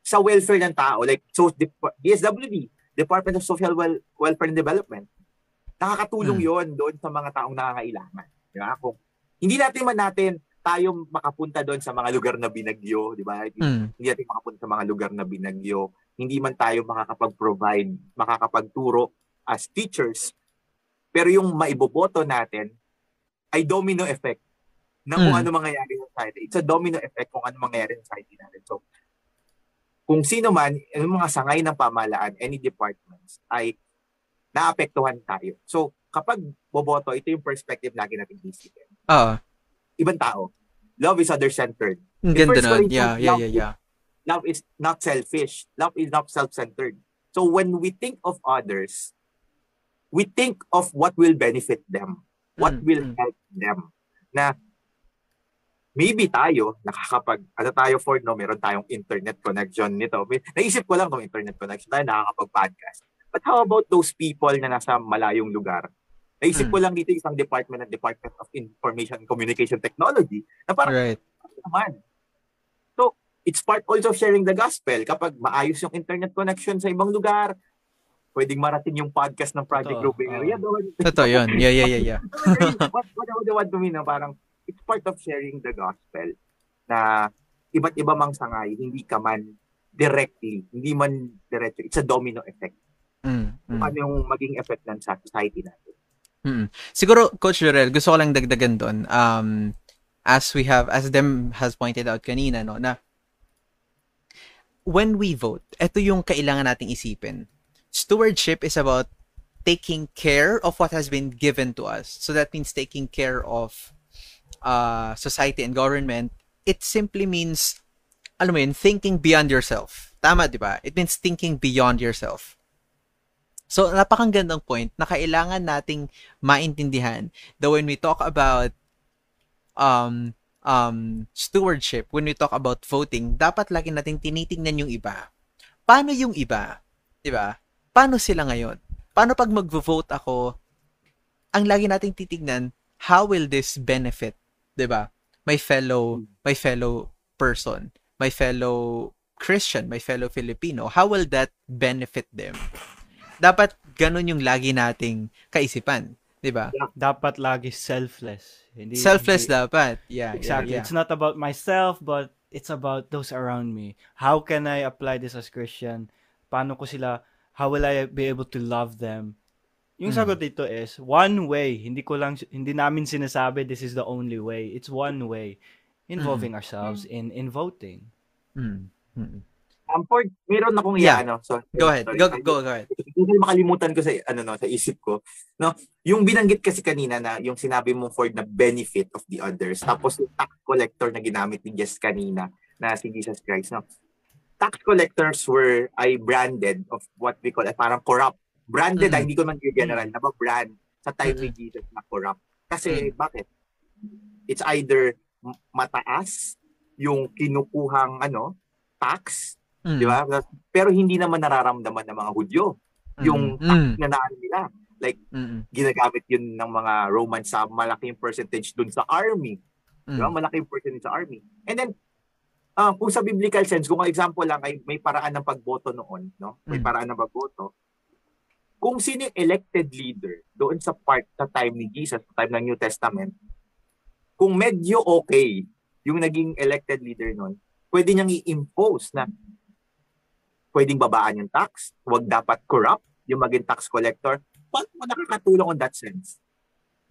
sa welfare ng tao like so the DSWD Department of Social well, Welfare and Development nakakatulong mm. yon doon sa mga taong nangangailangan di ba kung hindi natin man natin tayo makapunta doon sa mga lugar na binagyo, di ba? Mm. Hindi natin makapunta sa mga lugar na binagyo hindi man tayo makakapag-provide, makakapagturo as teachers, pero yung maiboboto natin ay domino effect na kung mm. ano mangyayari sa society. It's a domino effect kung ano mangyayari sa society natin. So, kung sino man, yung mga sangay ng pamahalaan, any departments, ay naapektuhan tayo. So, kapag boboto, ito yung perspective lagi natin isipin. Oo. Uh, Ibang tao. Love is other-centered. Ganda na. Yeah, yeah, yeah, yeah love is not selfish. Love is not self-centered. So when we think of others, we think of what will benefit them, what mm, will mm. help them. Na maybe tayo, nakakapag, ano tayo for no, meron tayong internet connection nito. May, naisip ko lang kung internet connection tayo, nakakapag-podcast. But how about those people na nasa malayong lugar? Naisip mm. ko lang dito isang department ng Department of Information and Communication Technology na parang, right. naman, it's part also of sharing the gospel. Kapag maayos yung internet connection sa ibang lugar, pwedeng marating yung podcast ng Project Ito, Group area uh, doon. Totoo yun. Yeah, yeah, yeah, yeah. what, what, what I want to mean, parang it's part of sharing the gospel na iba't iba mang sangay, hindi ka man directly, hindi man diretso. It's a domino effect. Mm, mm. Ano yung maging effect ng sa society natin. Mm. Siguro, Coach Jorel, gusto ko lang dagdagan doon. Um, as we have, as them has pointed out kanina, no, na when we vote, ito yung kailangan nating isipin. Stewardship is about taking care of what has been given to us. So that means taking care of uh, society and government, it simply means, alam mo yun, thinking beyond yourself. Tama, di ba? It means thinking beyond yourself. So, napakang gandang point na kailangan nating maintindihan that when we talk about um, um, stewardship, when we talk about voting, dapat lagi nating tinitingnan yung iba. Paano yung iba? Di ba? Paano sila ngayon? Paano pag mag-vote ako, ang lagi nating titignan, how will this benefit 'di ba? My fellow my fellow person, my fellow Christian, my fellow Filipino, how will that benefit them? Dapat ganun yung lagi nating kaisipan, 'di ba? Dapat lagi selfless. Hindi, selfless hindi, dapat. Yeah, exactly. Yeah, yeah. It's not about myself but it's about those around me. How can I apply this as Christian? Paano ko sila how will I be able to love them? Yung mm. sagot dito is one way. Hindi ko lang hindi namin sinasabi this is the only way. It's one way involving mm. ourselves in in voting. Mm. Mm. Um, Ford, meron akong yeah. ano. So, go ahead. Sorry, go, go, go ahead. Hindi makalimutan ko sa ano no, sa isip ko. No, yung binanggit kasi kanina na yung sinabi mo Ford na benefit of the others. Tapos yung tax collector na ginamit ni Jess kanina na si Jesus Christ, no. Tax collectors were ay branded of what we call ay parang corrupt Branded, mm-hmm. ah, hindi ko man general, mm-hmm. na brand sa time mm-hmm. ni Jesus na corrupt. Kasi, mm-hmm. bakit? It's either mataas yung kinukuhang ano, tax, mm-hmm. di ba? Pero hindi naman nararamdaman ng mga Hudyo yung mm-hmm. tax na naan nila. Like, mm-hmm. ginagamit yun ng mga Romans sa malaking percentage dun sa army. Mm-hmm. Di ba? Malaking percentage sa army. And then, uh, kung sa biblical sense, kung example lang ay may paraan ng pagboto noon, no? May mm. paraan ng pagboto kung sino yung elected leader doon sa part sa time ni Jesus, sa time ng New Testament, kung medyo okay yung naging elected leader noon, pwede niyang i-impose na pwedeng babaan yung tax, huwag dapat corrupt yung maging tax collector. Paano mo nakakatulong on that sense?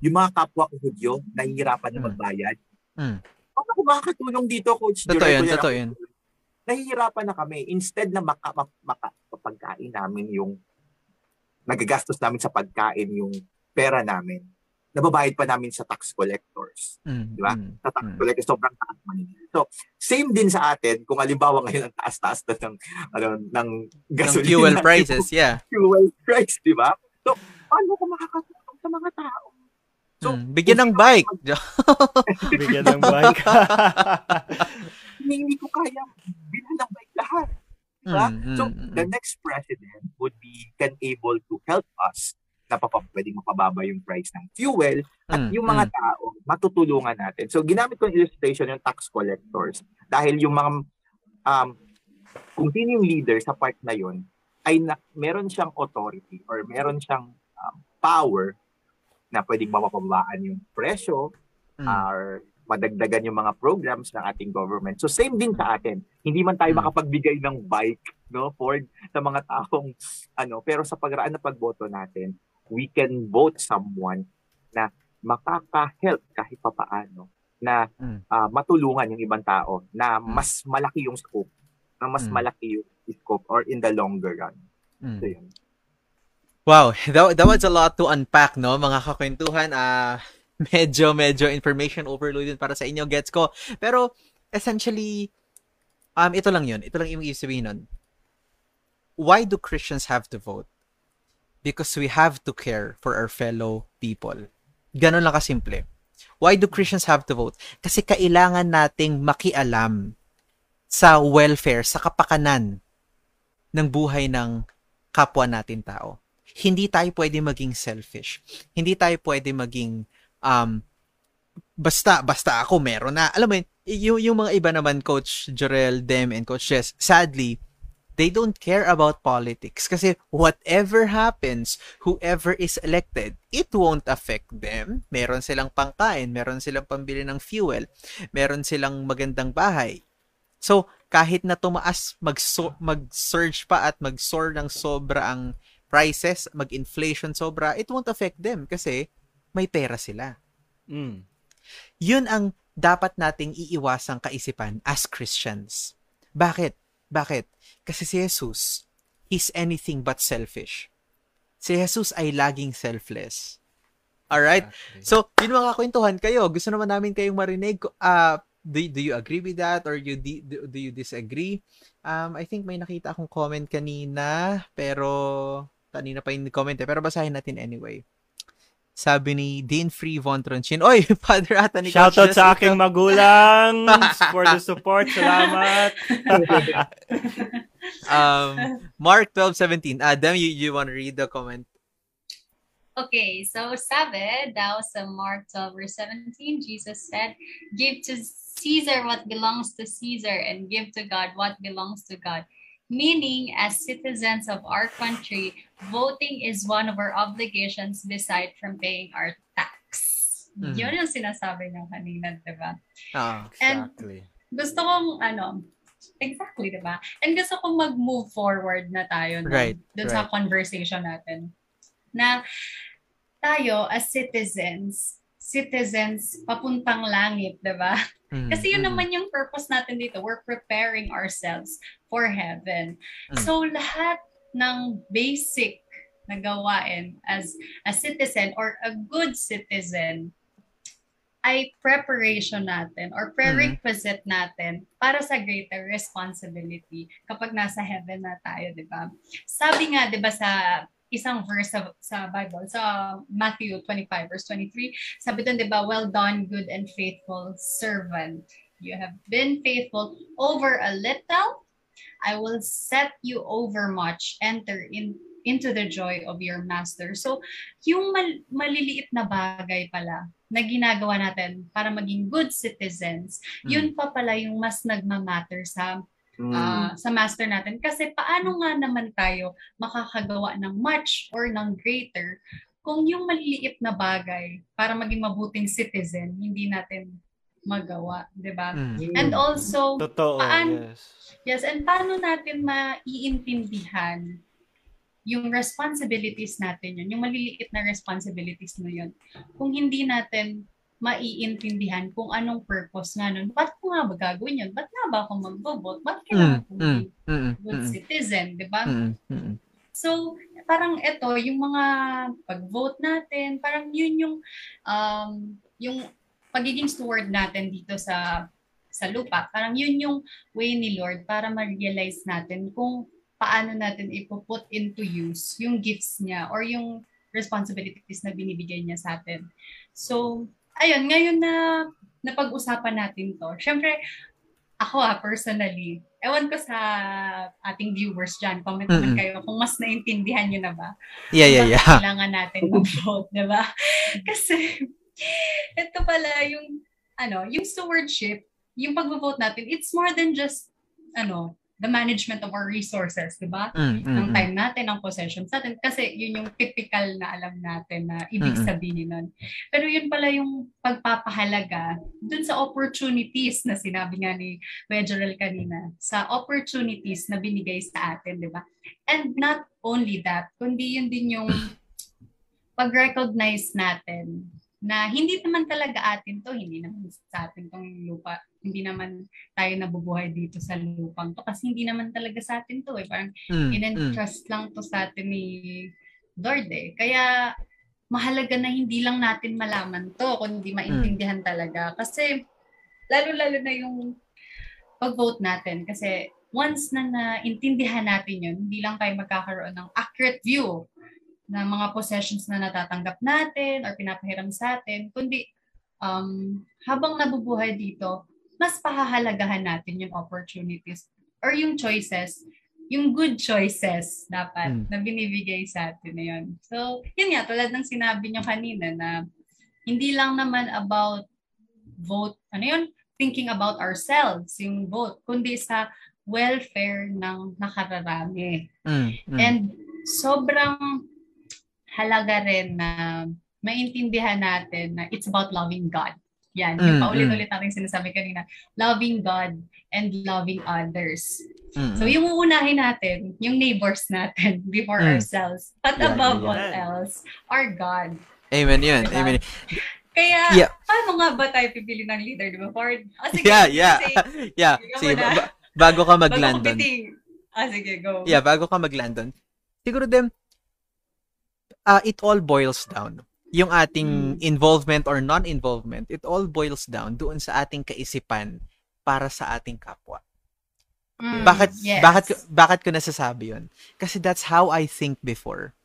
Yung mga kapwa ko Hudyo, nahihirapan na hmm. magbayad. Mm. Paano ko makakatulong dito, Coach? Totoo yun, totoo yun. Nahihirapan na kami. Instead na maka, maka, mapagkain namin yung nagagastos namin sa pagkain yung pera namin, nababayad pa namin sa tax collectors. Mm, di ba? Mm, sa tax mm. collectors, sobrang taas man So, same din sa atin, kung halimbawa ngayon ang taas-taas na ng, ano, ng gasolina. Ng fuel prices, yeah. Fuel price, di ba? So, paano ko makakatulong sa mga tao? So, mm, bigyan ng bike. bigyan ng bike. hindi ko kaya bilhan ng bike lahat. Diba? Mm, so, mm, the next president would be can able to help us na pwedeng mapababa yung price ng fuel at mm, yung mga mm. tao matutulungan natin. So, ginamit ko yung illustration yung tax collectors dahil yung mga um, kung sino yung leader sa part na yun ay na, meron siyang authority or meron siyang um, power na pwedeng mapapababaan yung presyo mm. or madagdagan yung mga programs ng ating government. So same din sa atin. Hindi man tayo hmm. makapagbigay ng bike, no, Ford sa mga taong ano, pero sa pagraan na pagboto natin, we can vote someone na makaka-help kahit papaano na uh, matulungan yung ibang tao na hmm. mas malaki yung scope, na mas mm. malaki yung scope or in the longer run. Mm. So yun. Wow, that, that was a lot to unpack, no? Mga kakwentuhan, ah, uh, medyo, medyo information overload para sa inyo, gets ko. Pero, essentially, um, ito lang yun. Ito lang yung sabihin nun. Why do Christians have to vote? Because we have to care for our fellow people. Ganon lang kasimple. Why do Christians have to vote? Kasi kailangan nating makialam sa welfare, sa kapakanan ng buhay ng kapwa natin tao. Hindi tayo pwede maging selfish. Hindi tayo pwede maging um, basta, basta ako meron na. Alam mo yun, yung, yung mga iba naman, Coach Jorel, Dem, and Coach Jess, sadly, they don't care about politics kasi whatever happens, whoever is elected, it won't affect them. Meron silang pangkain, meron silang pambili ng fuel, meron silang magandang bahay. So, kahit na tumaas, mag mag-surge pa at mag-soar ng sobra ang prices, mag-inflation sobra, it won't affect them kasi may pera sila. Mm. Yun ang dapat nating iiwasang kaisipan as Christians. Bakit? Bakit? Kasi si Jesus, he's anything but selfish. Si Jesus ay laging selfless. Alright? Exactly. So, yun mga kwentuhan kayo. Gusto naman namin kayong marinig. Uh, do, do you agree with that or you di, do, do you disagree? Um, I think may nakita akong comment kanina, pero kanina pa yung comment eh. Pero basahin natin anyway. Sabi ni Dean Free Von Tronchin. Oy, father ata ni Shoutout sa aking magulang for the support. Salamat. um, Mark 12:17. Adam, you, you want to read the comment? Okay, so sabi daw sa Mark 12 verse 17, Jesus said, Give to Caesar what belongs to Caesar and give to God what belongs to God. Meaning, as citizens of our country, voting is one of our obligations beside from paying our tax. Mm. Yun yung sinasabi niya kanina, di ba? Oh, exactly. And gusto kong, ano, exactly, di ba? And gusto kong mag-move forward na tayo right, dun right. sa conversation natin. Na tayo as citizens, citizens papuntang langit, di ba? Mm-hmm. Kasi yun naman yung purpose natin dito. We're preparing ourselves for heaven. Mm-hmm. So lahat ng basic na gawain as a citizen or a good citizen ay preparation natin or prerequisite mm-hmm. natin para sa greater responsibility kapag nasa heaven na tayo, di ba? Sabi nga, di ba, sa isang verse sa, sa Bible, sa Matthew 25 verse 23, sabi doon, di ba, well done, good and faithful servant. You have been faithful over a little, I will set you over much. Enter in into the joy of your master. So, yung mal- maliliit na bagay pala na ginagawa natin para maging good citizens, mm. yun pa pala yung mas nagmamatter sa uh, sa master natin. Kasi paano nga naman tayo makakagawa ng much or ng greater kung yung maliliit na bagay para maging mabuting citizen, hindi natin magawa, 'di ba? Mm. And also Totoo, paano, yes. Yes, and paano natin maiintindihan yung responsibilities natin yun, yung maliliit na responsibilities na yun, kung hindi natin maiintindihan kung anong purpose nga nun. Ba't ko nga ba gagawin yun? Ba't nga ba ako mag-vote? Ba't kailangan mm, mm, mm, good mm, citizen, di ba? Mm, mm. So, parang ito, yung mga pag-vote natin, parang yun yung um, yung pagiging steward natin dito sa sa lupa. Parang yun yung way ni Lord para ma-realize natin kung paano natin ipuput into use yung gifts niya or yung responsibilities na binibigay niya sa atin. So, ayun, ngayon na napag-usapan natin to, syempre, ako ah, personally, ewan ko sa ating viewers dyan, comment mm-hmm. kayo kung mas naintindihan nyo na ba? Yeah, yeah, yeah. Kailangan natin mag-vote, di ba? Kasi, ito pala yung, ano, yung stewardship, yung pag-vote natin, it's more than just, ano, the management of our resources, di ba? Mm, mm, ng mm. time natin, ng possessions natin. Kasi yun yung typical na alam natin na ibig mm, sabihin nun. Pero yun pala yung pagpapahalaga dun sa opportunities na sinabi nga ni Kuya kanina, sa opportunities na binigay sa atin, di ba? And not only that, kundi yun din yung pag-recognize natin na hindi naman talaga atin to, hindi naman sa atin tong lupa, hindi naman tayo nabubuhay dito sa lupang to kasi hindi naman talaga sa atin to eh. Parang mm, in-entrust mm. lang to sa atin ni Lord eh. Kaya mahalaga na hindi lang natin malaman to kundi maintindihan mm. talaga. Kasi lalo-lalo na yung pag-vote natin kasi once na naintindihan natin yun, hindi lang tayo magkakaroon ng accurate view na mga possessions na natatanggap natin or pinapahiram sa atin, kundi um, habang nabubuhay dito, mas pahahalagahan natin yung opportunities or yung choices, yung good choices dapat mm. na binibigay sa atin na yun. So, yun nga, tulad ng sinabi nyo kanina na hindi lang naman about vote, ano yun, thinking about ourselves, yung vote, kundi sa welfare ng nakararami. Mm, mm. And sobrang halaga rin na maintindihan natin na it's about loving God. Yan, mm, yung paulit-ulit natin sinasabi kanina, loving God and loving others. Mm. So yung uunahin natin, yung neighbors natin before mm. ourselves. But yeah, above yeah. all else, our God. Amen yun. Diba? Amen. Kaya, yeah. paano nga ba tayo pipili ng leader, di ba? For, oh, sige, yeah, yeah. Say, yeah. Sige, ba- bago ka mag-London. Ah, sige, go. Yeah, bago ka mag-London. Siguro din, uh, it all boils down. Yung ating mm. involvement or non-involvement, it all boils down doon sa ating kaisipan para sa ating kapwa. Mm, bakit yes. bakit bakit ko nasasabi 'yon? Kasi that's how I think before.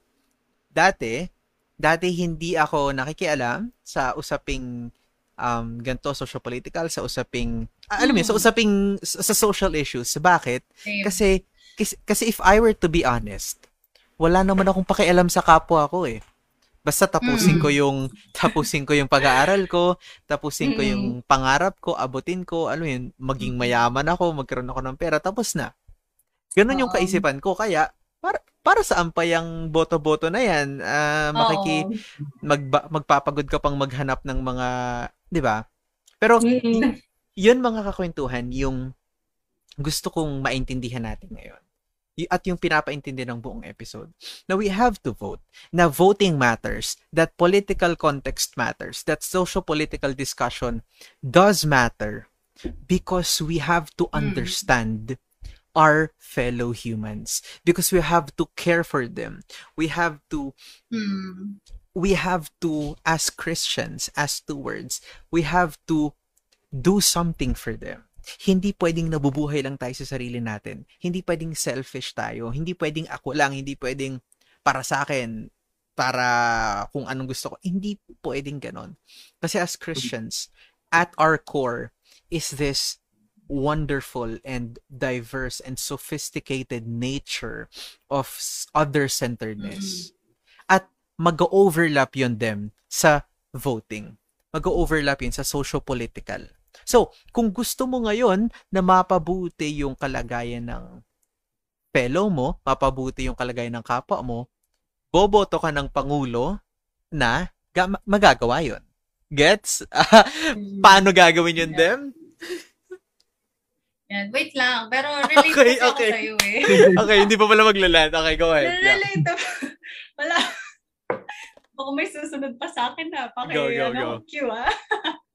Dati, dati hindi ako nakikialam sa usaping um ganto social political sa usaping mm. alam mo sa usaping sa social issues. Bakit? Same. Kasi kasi if I were to be honest, wala naman akong pakialam sa kapwa ko eh. Basta tapusin ko yung tapusin ko yung pag-aaral ko, tapusin ko yung pangarap ko, abutin ko, ano yun, maging mayaman ako, magkaroon ako ng pera, tapos na. Ganun yung kaisipan ko. Kaya, para, para saan pa yung boto-boto na yan? Uh, makiki, magba, magpapagod ka pang maghanap ng mga, di ba? Pero, yun mga kakwentuhan, yung gusto kong maintindihan natin ngayon at yung pinapaintindi ng buong episode. Now, we have to vote. Na voting matters, that political context matters, that social-political discussion does matter because we have to hmm. understand mm. our fellow humans because we have to care for them. We have to mm. we have to as Christians, as stewards, we have to do something for them hindi pwedeng nabubuhay lang tayo sa sarili natin. Hindi pwedeng selfish tayo. Hindi pwedeng ako lang. Hindi pwedeng para sa akin, para kung anong gusto ko. Hindi pwedeng ganon. Kasi as Christians, at our core is this wonderful and diverse and sophisticated nature of other-centeredness. Mm-hmm. At mag-overlap yun dem sa voting. Mag-overlap yun sa socio-political So, kung gusto mo ngayon na mapabuti yung kalagayan ng fellow mo, mapabuti yung kalagayan ng kapwa mo, boboto ka ng pangulo na ga- magagawa yon. Gets? Paano gagawin yun, yeah. Dem? Yan. Wait lang. Pero relate okay, kasi okay. ako sa'yo eh. okay, hindi pa pala maglaland. Okay, go ahead. Relate yeah. Wala. Baka may susunod pa sa akin na. Paki, go, go, ano, go. Q, ah.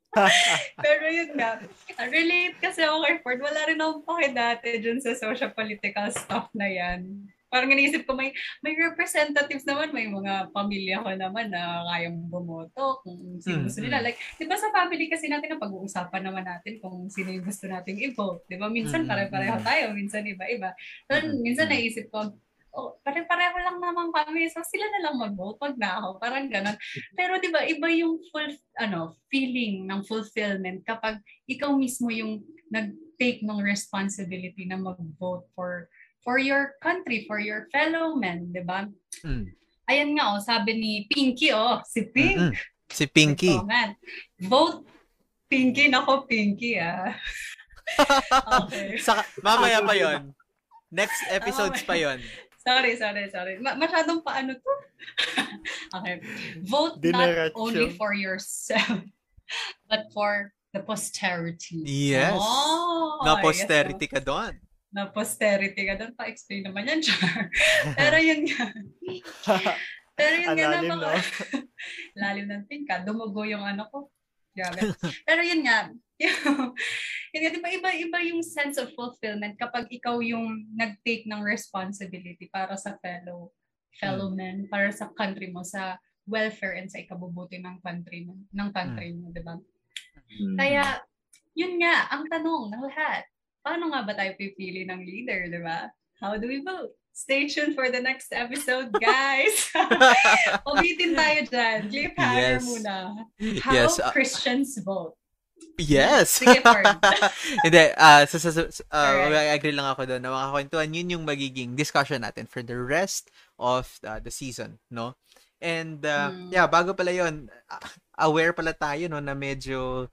Pero yun nga, relate kasi ako kay Ford. Wala rin akong pake dati dun sa social political stuff na yan. Parang iniisip ko, may, may representatives naman, may mga pamilya ko naman na kayang bumoto kung sino gusto nila. Like, di ba sa family kasi natin ang pag-uusapan naman natin kung sino yung gusto nating i-vote. Di ba? Minsan pare-pareho tayo, minsan iba-iba. So, minsan naisip ko, oh, pare-pareho lang naman kami. So, sila na lang mag-vote. Wag na ako. Parang ganun. Pero, di ba, iba yung full, ano, feeling ng fulfillment kapag ikaw mismo yung nag-take ng responsibility na mag-vote for for your country, for your fellow men, di ba? Mm. Ayan nga, oh, sabi ni Pinky, oh, si Pink. Mm-hmm. Si Pinky. Oh, man. Vote Pinky. Nako, Pinky, ah. okay. Saka, mamaya pa yon Next episodes oh, pa yon sorry, sorry, sorry. Ma- masyadong paano to? okay. Vote Dinner not only for yourself, but for the posterity. Yes. Oh, na posterity yes, ka doon. Na posterity ka doon. Pa-explain naman yan, Char. Pero yun nga. Pero yun nga naman. No? Lalim ng pinka. Dumugo yung ano ko. Grabe. Pero yun nga, yun nga, di ba iba, iba yung sense of fulfillment kapag ikaw yung nag-take ng responsibility para sa fellow fellow mm. men, para sa country mo, sa welfare and sa ikabubuti ng country mo, ng country mo, di ba? Mm. Kaya, yun nga, ang tanong ng lahat, paano nga ba tayo pipili ng leader, di ba? How do we vote? Stay tuned for the next episode, guys. Ulitin tayo dyan. Cliffhanger yes. muna. How yes. Uh, Christians vote. Yes. Sige, Hindi, uh, sa, sa, uh, right. agree lang ako doon na mga kwentuhan, yun yung magiging discussion natin for the rest of uh, the season, no? And, uh, mm. yeah, bago pala yun, aware pala tayo, no, na medyo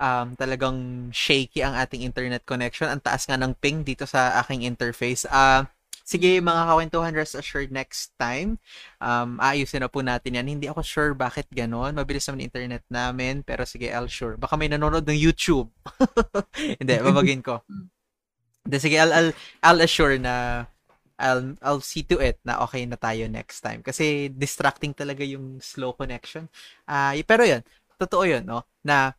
um, talagang shaky ang ating internet connection. Ang taas nga ng ping dito sa aking interface. Uh, Sige, mga kawentuhan, rest assured next time. Um, ayusin na po natin yan. Hindi ako sure bakit ganon. Mabilis naman internet namin. Pero sige, I'll sure. Baka may nanonood ng YouTube. Hindi, babagin ko. Hindi, sige, I'll, I'll, I'll assure na I'll, I'll see to it na okay na tayo next time. Kasi distracting talaga yung slow connection. Uh, pero yun, totoo yun, no? Na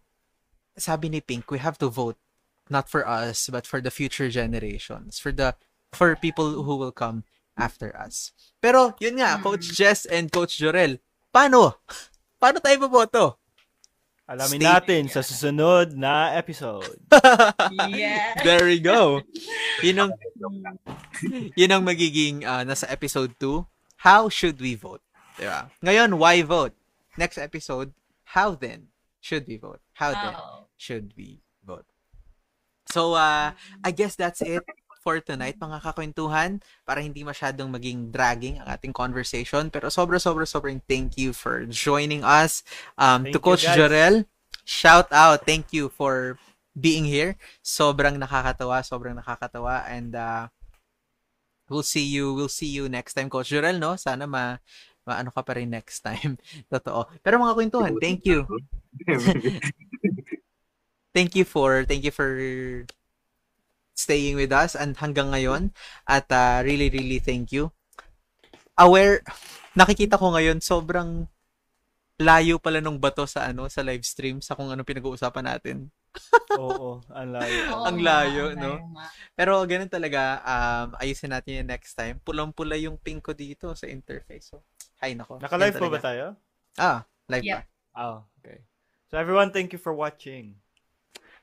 sabi ni Pink, we have to vote not for us, but for the future generations. For the for people who will come after us. Pero, yun nga, Coach mm. Jess and Coach Jorel, paano? paano tayo boboto? Alamin Stay natin sa susunod na episode. yeah. There we go. Yun ang, yun ang magiging uh, nasa episode 2. How should we vote? Diba? Ngayon, why vote? Next episode, how then should we vote? How then oh. should we vote? So, uh, I guess that's it for tonight, mga kakwentuhan, para hindi masyadong maging dragging ang ating conversation. Pero sobra, sobra, sobrang thank you for joining us. Um, to Coach you, Jorel, shout out. Thank you for being here. Sobrang nakakatawa, sobrang nakakatawa. And uh, we'll see you, we'll see you next time, Coach Jorel, no? Sana ma, maano ka pa rin next time. Totoo. Pero mga kwentuhan, thank you. thank you for, thank you for staying with us and hanggang ngayon. At uh, really, really thank you. Aware, nakikita ko ngayon, sobrang layo pala nung bato sa ano sa live stream sa kung ano pinag-uusapan natin. Oo, ang layo. Oo, ang layo, no? Pero ganun talaga, um, ayusin natin yung next time. Pulang-pula yung pink ko dito sa interface. So, hi nako. Naka-live pa ba tayo? Ah, live yeah. pa. Oh, okay. So everyone, thank you for watching.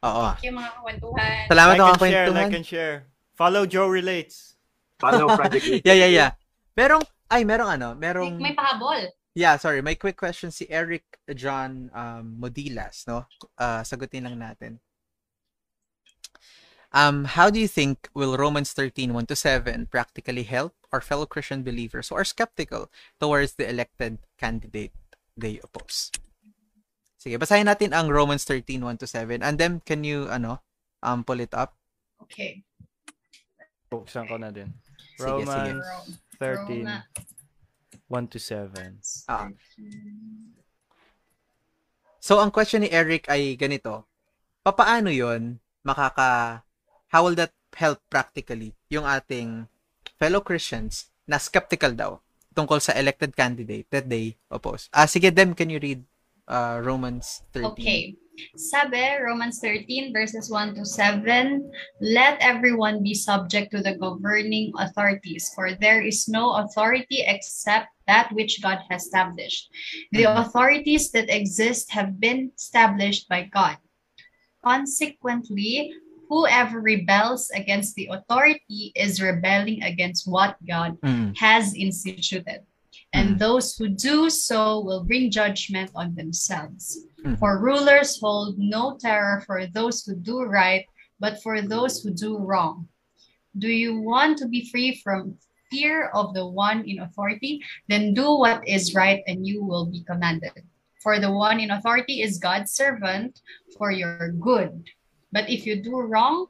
Oo. Thank you mga kwentuhan. Salamat like mga and kwentuhan. Share, like and share. Follow Joe Relates. Follow Project Yeah, yeah, yeah. Merong, ay, merong ano, merong... May, may pahabol. Yeah, sorry. May quick question si Eric John um, Modilas, no? Uh, sagutin lang natin. Um, how do you think will Romans 13, 1 to 7 practically help our fellow Christian believers who are skeptical towards the elected candidate they oppose? Sige, basahin natin ang Romans 13, 1 to 7. And then, can you, ano, um, pull it up? Okay. Buksan ko na din. Sige, Romans sige. 13, 1 to 7. Ah. So, ang question ni Eric ay ganito. Papaano yon makaka, how will that help practically yung ating fellow Christians na skeptical daw tungkol sa elected candidate that they oppose? Ah, sige, Dem, can you read uh, Romans 13. Okay. Sabi, Romans 13 verses 1 to 7, Let everyone be subject to the governing authorities, for there is no authority except that which God has established. The mm-hmm. authorities that exist have been established by God. Consequently, whoever rebels against the authority is rebelling against what God mm. has instituted and mm. those who do so will bring judgment on themselves. Mm. For rulers hold no terror for those who do right, but for those who do wrong. Do you want to be free from fear of the one in authority? Then do what is right, and you will be commanded. For the one in authority is God's servant for your good. But if you do wrong,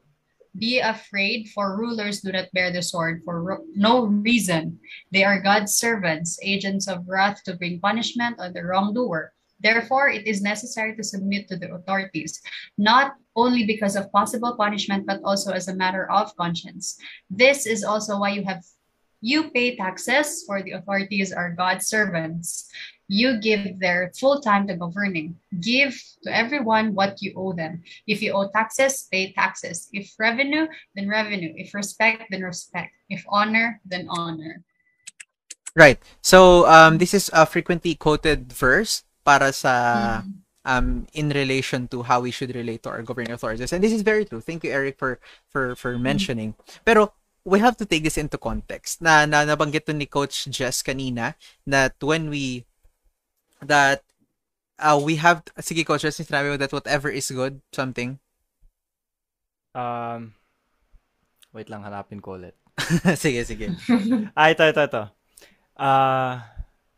be afraid, for rulers do not bear the sword for no reason. They are God's servants, agents of wrath to bring punishment on the wrongdoer. Therefore, it is necessary to submit to the authorities, not only because of possible punishment, but also as a matter of conscience. This is also why you have you pay taxes, for the authorities are God's servants you give their full time to governing. Give to everyone what you owe them. If you owe taxes, pay taxes. If revenue, then revenue. If respect, then respect. If honor, then honor. Right. So um, this is a frequently quoted verse para sa mm. um, in relation to how we should relate to our governing authorities. And this is very true. Thank you, Eric, for for for mm. mentioning. Pero we have to take this into context. Na, na nabanggit to ni Coach Jess kanina that when we that uh, we have, sige coach, since sinabi mo that whatever is good, something. Um, wait lang, hanapin ko ulit. sige, sige. ah, ito, ito, ito. Uh,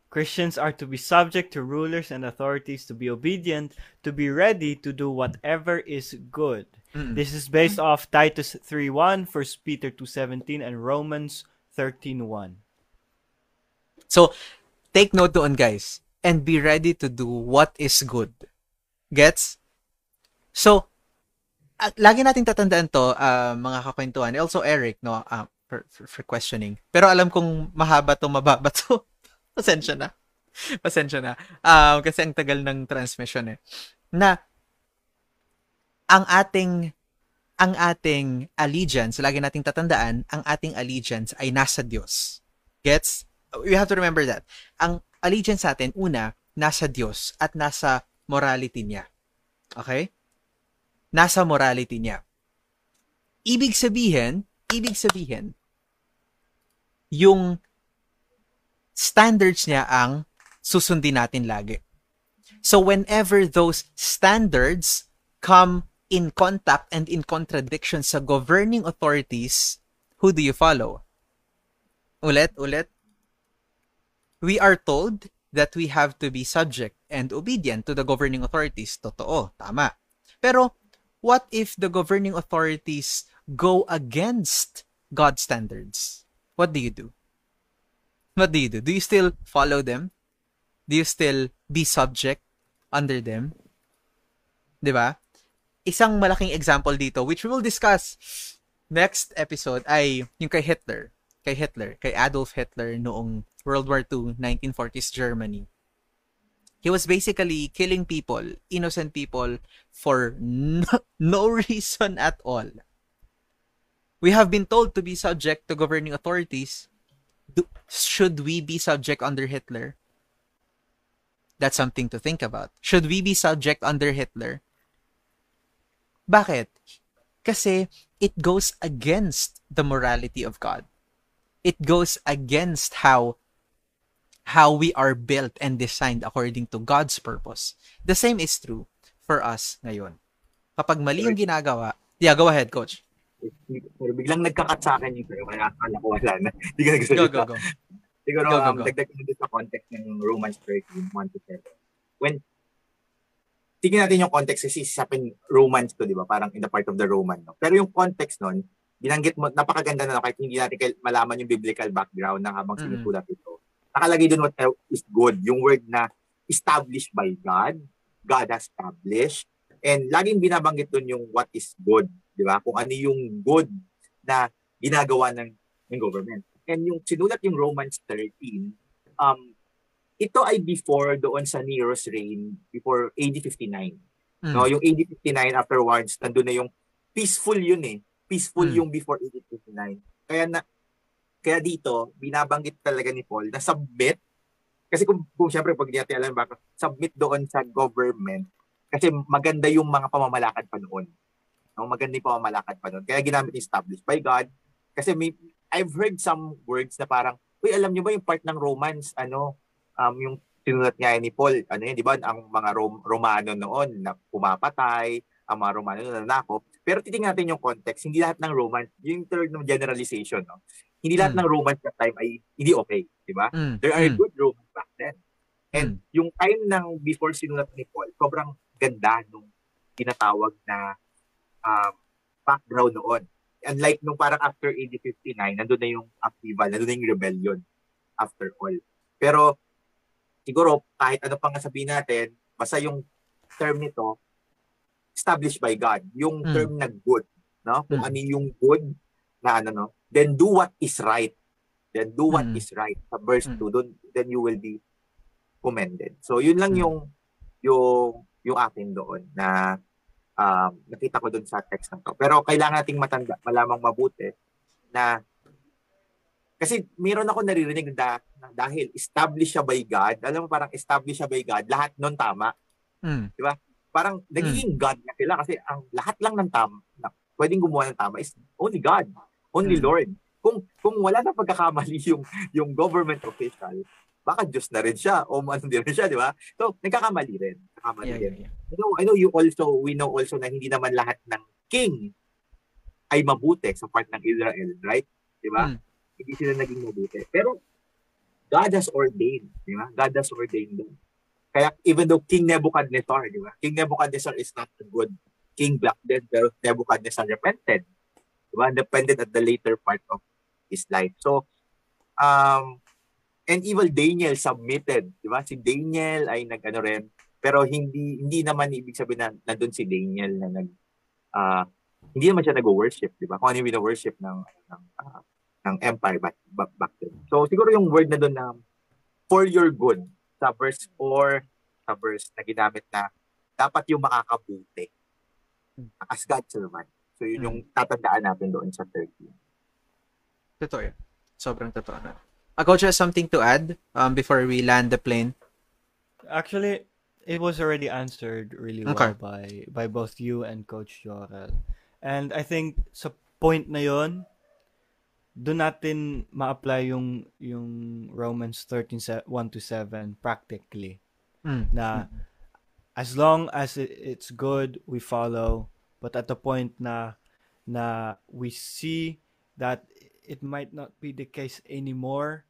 Christians are to be subject to rulers and authorities, to be obedient, to be ready to do whatever is good. Mm-mm. This is based off Titus 3.1, 1 Peter 2.17, and Romans 13.1. So, take note doon, guys and be ready to do what is good. Gets? So, uh, lagi nating tatandaan to, uh, mga kakwentuhan. Also, Eric, no, uh, for, for, for questioning. Pero alam kong mahaba to, mababa to. Pasensya na. Pasensya na. Uh, kasi ang tagal ng transmission eh. Na, ang ating ang ating allegiance, lagi nating tatandaan, ang ating allegiance ay nasa Diyos. Gets? We have to remember that. Ang allegiance sa atin, una, nasa Diyos at nasa morality niya. Okay? Nasa morality niya. Ibig sabihin, ibig sabihin, yung standards niya ang susundin natin lagi. So whenever those standards come in contact and in contradiction sa governing authorities, who do you follow? Ulit, ulit. We are told that we have to be subject and obedient to the governing authorities. Totoo, tama. Pero what if the governing authorities go against God's standards? What do you do? What do you do? Do you still follow them? Do you still be subject under them? 'Di ba? Isang malaking example dito which we will discuss next episode ay yung kay Hitler. Kay Hitler, kay Adolf Hitler noong World War II, 1940s Germany. He was basically killing people, innocent people, for no, no reason at all. We have been told to be subject to governing authorities, do, should we be subject under Hitler? That's something to think about. Should we be subject under Hitler? Bakit? Kasi it goes against the morality of God. It goes against how how we are built and designed according to God's purpose. The same is true for us ngayon. Kapag mali yung ginagawa, yeah, go ahead, coach. Pero biglang nagkakat sa akin yung pero kaya akala ko wala na. Hindi ka nagsalita. Go, go, go. Siguro, go, go, um, go. dagdag ko sa context ng Romans 13, 1 to 7. When, tingnan natin yung context kasi isipin Romans to, di ba? Parang in the part of the Roman. No? Pero yung context nun, binanggit mo, napakaganda na no, kahit hindi natin malaman yung biblical background ng habang sinusulat mm-hmm. ito. Nakalagay dun what is good. Yung word na established by God, God has established, and laging binabanggit dun yung what is good di ba? Kung ano yung good na ginagawa ng, ng government. And yung sinulat yung Romans 13, um, ito ay before doon sa Nero's reign, before AD 59. Mm. No, yung AD 59 afterwards, nandun na yung peaceful yun eh. Peaceful mm. yung before AD 59. Kaya na kaya dito, binabanggit talaga ni Paul na submit kasi kung, kung syempre pag natin alam baka submit doon sa government kasi maganda yung mga pamamalakad pa noon. No, maganda yung pamamalakad pa doon. Kaya ginamit established by God. Kasi may, I've heard some words na parang, uy, alam niyo ba yung part ng Romans, ano, um, yung sinulat nga ni Paul, ano yun, di ba, ang mga Rom- Romano noon na pumapatay, ang mga Romano na nanakop. Pero titingnan natin yung context, hindi lahat ng Romans, yung third ng generalization, no? Hindi lahat mm. ng Romans that time ay hindi okay, di ba? Mm. There are mm. good Romans back then. And mm. yung time ng before sinulat ni Paul, sobrang ganda nung tinatawag na um, background noon. Unlike nung parang after AD 59, nandun na yung upheaval, nandun na yung rebellion after all. Pero siguro kahit ano pang sabihin natin, basta yung term nito, established by God. Yung mm. term na good, no? Kung mm. ano yung good na ano no, then do what is right. Then do what mm. is right. Sa verse 2, mm. then you will be commended. So yun lang mm. yung yung yung akin doon na um, nakita ko dun sa text ng to. Pero kailangan nating matanda, malamang mabuti na kasi meron ako naririnig na dahil established siya by God, alam mo parang established siya by God, lahat nun tama. Mm. Di ba? Parang nagiging mm. God na sila kasi ang lahat lang ng tama, na pwedeng gumawa ng tama is only God, only mm. Lord. Kung kung wala na pagkakamali yung yung government official, baka Diyos na rin siya o ano din rin siya, di ba? So, nagkakamali rin. Nagkakamali yeah, rin. Yeah, yeah. I, know, I know you also, we know also na hindi naman lahat ng king ay mabuti sa part ng Israel, right? Di ba? Mm. Hindi sila naging mabuti. Pero, God has ordained, di ba? God has ordained them. Kaya even though King Nebuchadnezzar, di ba? King Nebuchadnezzar is not a good king back then, pero Nebuchadnezzar repented. Di ba? Repented at the later part of his life. So, um, and evil Daniel submitted, di ba? Si Daniel ay nag-ano rin, pero hindi hindi naman ibig sabihin na nandoon si Daniel na nag uh, hindi naman siya nag-worship, di ba? Kung ano yung worship ng ng uh, ng empire back, back, back then. So siguro yung word na doon na for your good sa verse 4 sa verse na ginamit na dapat yung makakabuti as God's servant. So yun yung tatandaan natin doon sa 13. Totoo yun. Sobrang totoo na. Uh, Coach has something to add um, before we land the plane? Actually, it was already answered really well okay. by by both you and Coach Jorel. And I think sa point na yon, doon natin ma-apply yung yung Romans 13 1 to 7 practically. Mm. Na as long as it, it's good, we follow. But at the point na na we see that it might not be the case anymore,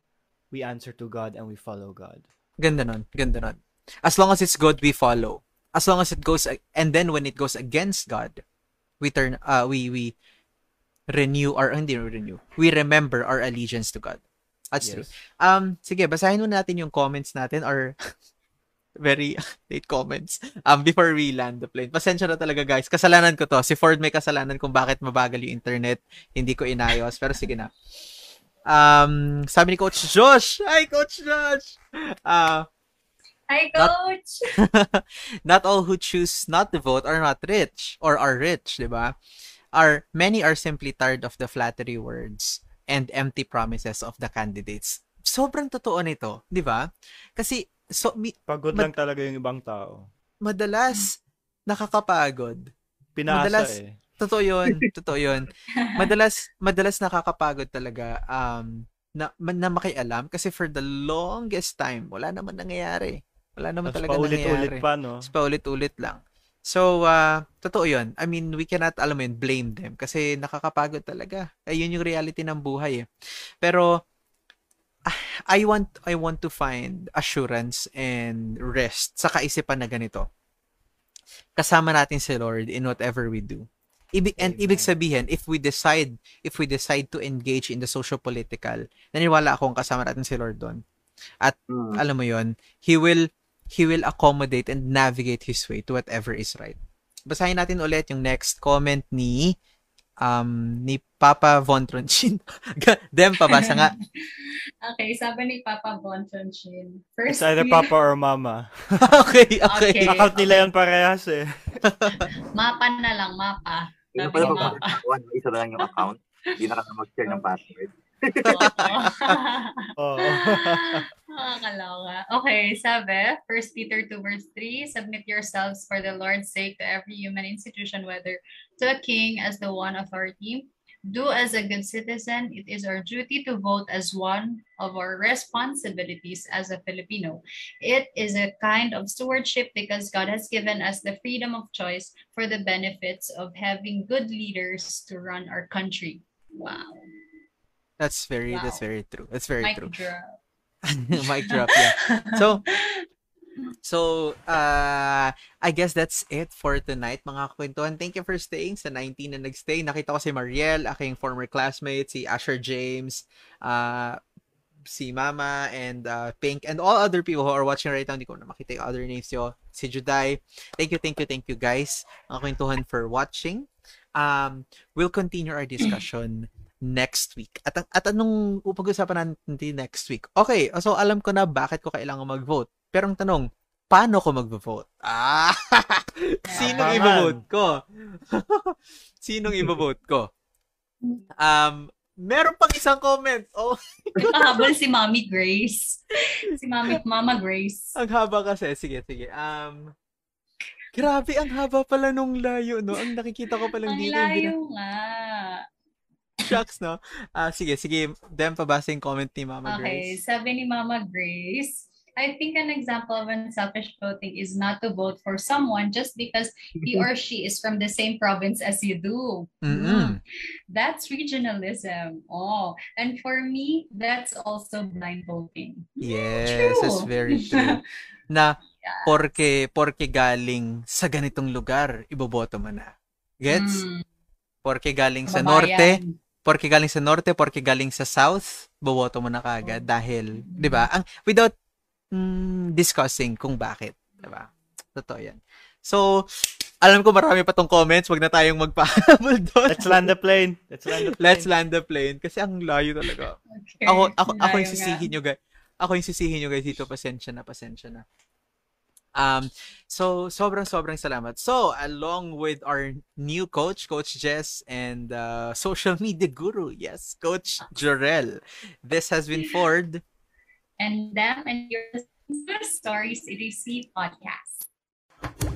we answer to God and we follow God. Ganda nun. Ganda nun. As long as it's good, we follow. As long as it goes, and then when it goes against God, we turn, uh, we, we renew, or hindi renew, we remember our allegiance to God. That's yes. true. Um, sige, basahin mo natin yung comments natin, or very late comments um before we land the plane. Pasensya na talaga guys. Kasalanan ko to. Si Ford may kasalanan kung bakit mabagal yung internet. Hindi ko inayos. Pero sige na. Um, sabi ni Coach Josh. Hi, Coach Josh! Uh, Hi, Coach! Not, not all who choose not to vote are not rich or are rich, di ba? Are, many are simply tired of the flattery words and empty promises of the candidates. Sobrang totoo nito, di ba? Kasi So, mi- Pagod mad- lang talaga yung ibang tao. Madalas, nakakapagod. Pinasa madalas, eh. Totoo yun. totoo yun. Madalas, madalas nakakapagod talaga um, na, na makialam kasi for the longest time, wala naman nangyayari. Wala naman Tapos talaga paulit-ulit nangyayari. pa, no? Tapos paulit-ulit lang. So, uh, totoo yun. I mean, we cannot, alam mo yun, blame them kasi nakakapagod talaga. Ayun yung reality ng buhay eh. Pero, I want I want to find assurance and rest sa kaisipan na ganito. Kasama natin si Lord in whatever we do. Ibig, and ibig sabihin, if we decide, if we decide to engage in the socio-political, naniwala akong kasama natin si Lord doon. At mm. alam mo yon He will, He will accommodate and navigate His way to whatever is right. Basahin natin ulit yung next comment ni um, ni Papa Von Tronchin. Dem, pabasa nga. okay, sabi ni Papa Von Tronchin. First It's either Papa or Mama. okay, okay. okay. Account nila yan parehas eh. mapa na lang, mapa. Sabi pala mapa. One, isa na lang yung account. Hindi na ka mag-share ng password. Oo. Nakakaloka. Okay, sabi, 1 Peter 2 verse 3, Submit yourselves for the Lord's sake to every human institution, whether to a king as the one authority. Do as a good citizen, it is our duty to vote as one of our responsibilities as a Filipino. It is a kind of stewardship because God has given us the freedom of choice for the benefits of having good leaders to run our country. Wow. That's very wow. that's very true. That's very Mic true. Drop. Mic drop, yeah. So So, uh, I guess that's it for tonight, mga kwentuhan. Thank you for staying sa 19 na nagstay. Nakita ko si Mariel, aking former classmate, si Asher James, uh, si Mama, and uh, Pink, and all other people who are watching right now. Hindi ko na makita yung other names yo. Si Juday. Thank you, thank you, thank you, guys, mga kwentuhan for watching. Um, we'll continue our discussion next week. At, at anong upag-usapan natin next week? Okay, so alam ko na bakit ko kailangan mag-vote. Pero ang tanong, paano ko mag-vote? Ah! Sinong i-vote ko? Sinong i-vote ko? Um, meron pang isang comment. Oh. Mahabol si Mommy Grace. Si Mommy, Mama Grace. Ang haba kasi. Sige, sige. Um, grabe, ang haba pala nung layo, no? Ang nakikita ko palang dito. Ang layo nga. Shucks, no? Uh, sige, sige. Dem, pabasa yung comment ni Mama okay, Grace. Okay, sabi ni Mama Grace, I think an example of unselfish voting is not to vote for someone just because he or she is from the same province as you do. Mm-hmm. That's regionalism. Oh, and for me, that's also blind voting. Yes, true. that's very true. na porke porke galing sa ganitong lugar, iboboto mo na. Gets? Mm. Porke galing sa norte, porque galing sa norte, porque galing sa south, boboto mo na kagad dahil, 'di ba? Ang without mm, discussing kung bakit, 'di ba? Totoo 'yan. So, alam ko marami pa tong comments, wag na tayong magpahabol doon. Let's land the plane. Let's land the plane. Let's land the plane kasi ang layo talaga. Okay. Ako ako ako yung sisihin niyo guys. Ako yung sisihin niyo guys dito, pasensya na, pasensya na. Um, so, sobrang sobrang salamat. So, along with our new coach, Coach Jess, and uh, social media guru, yes, Coach Jorel. This has been Ford. And them, and listening The Story City Podcast.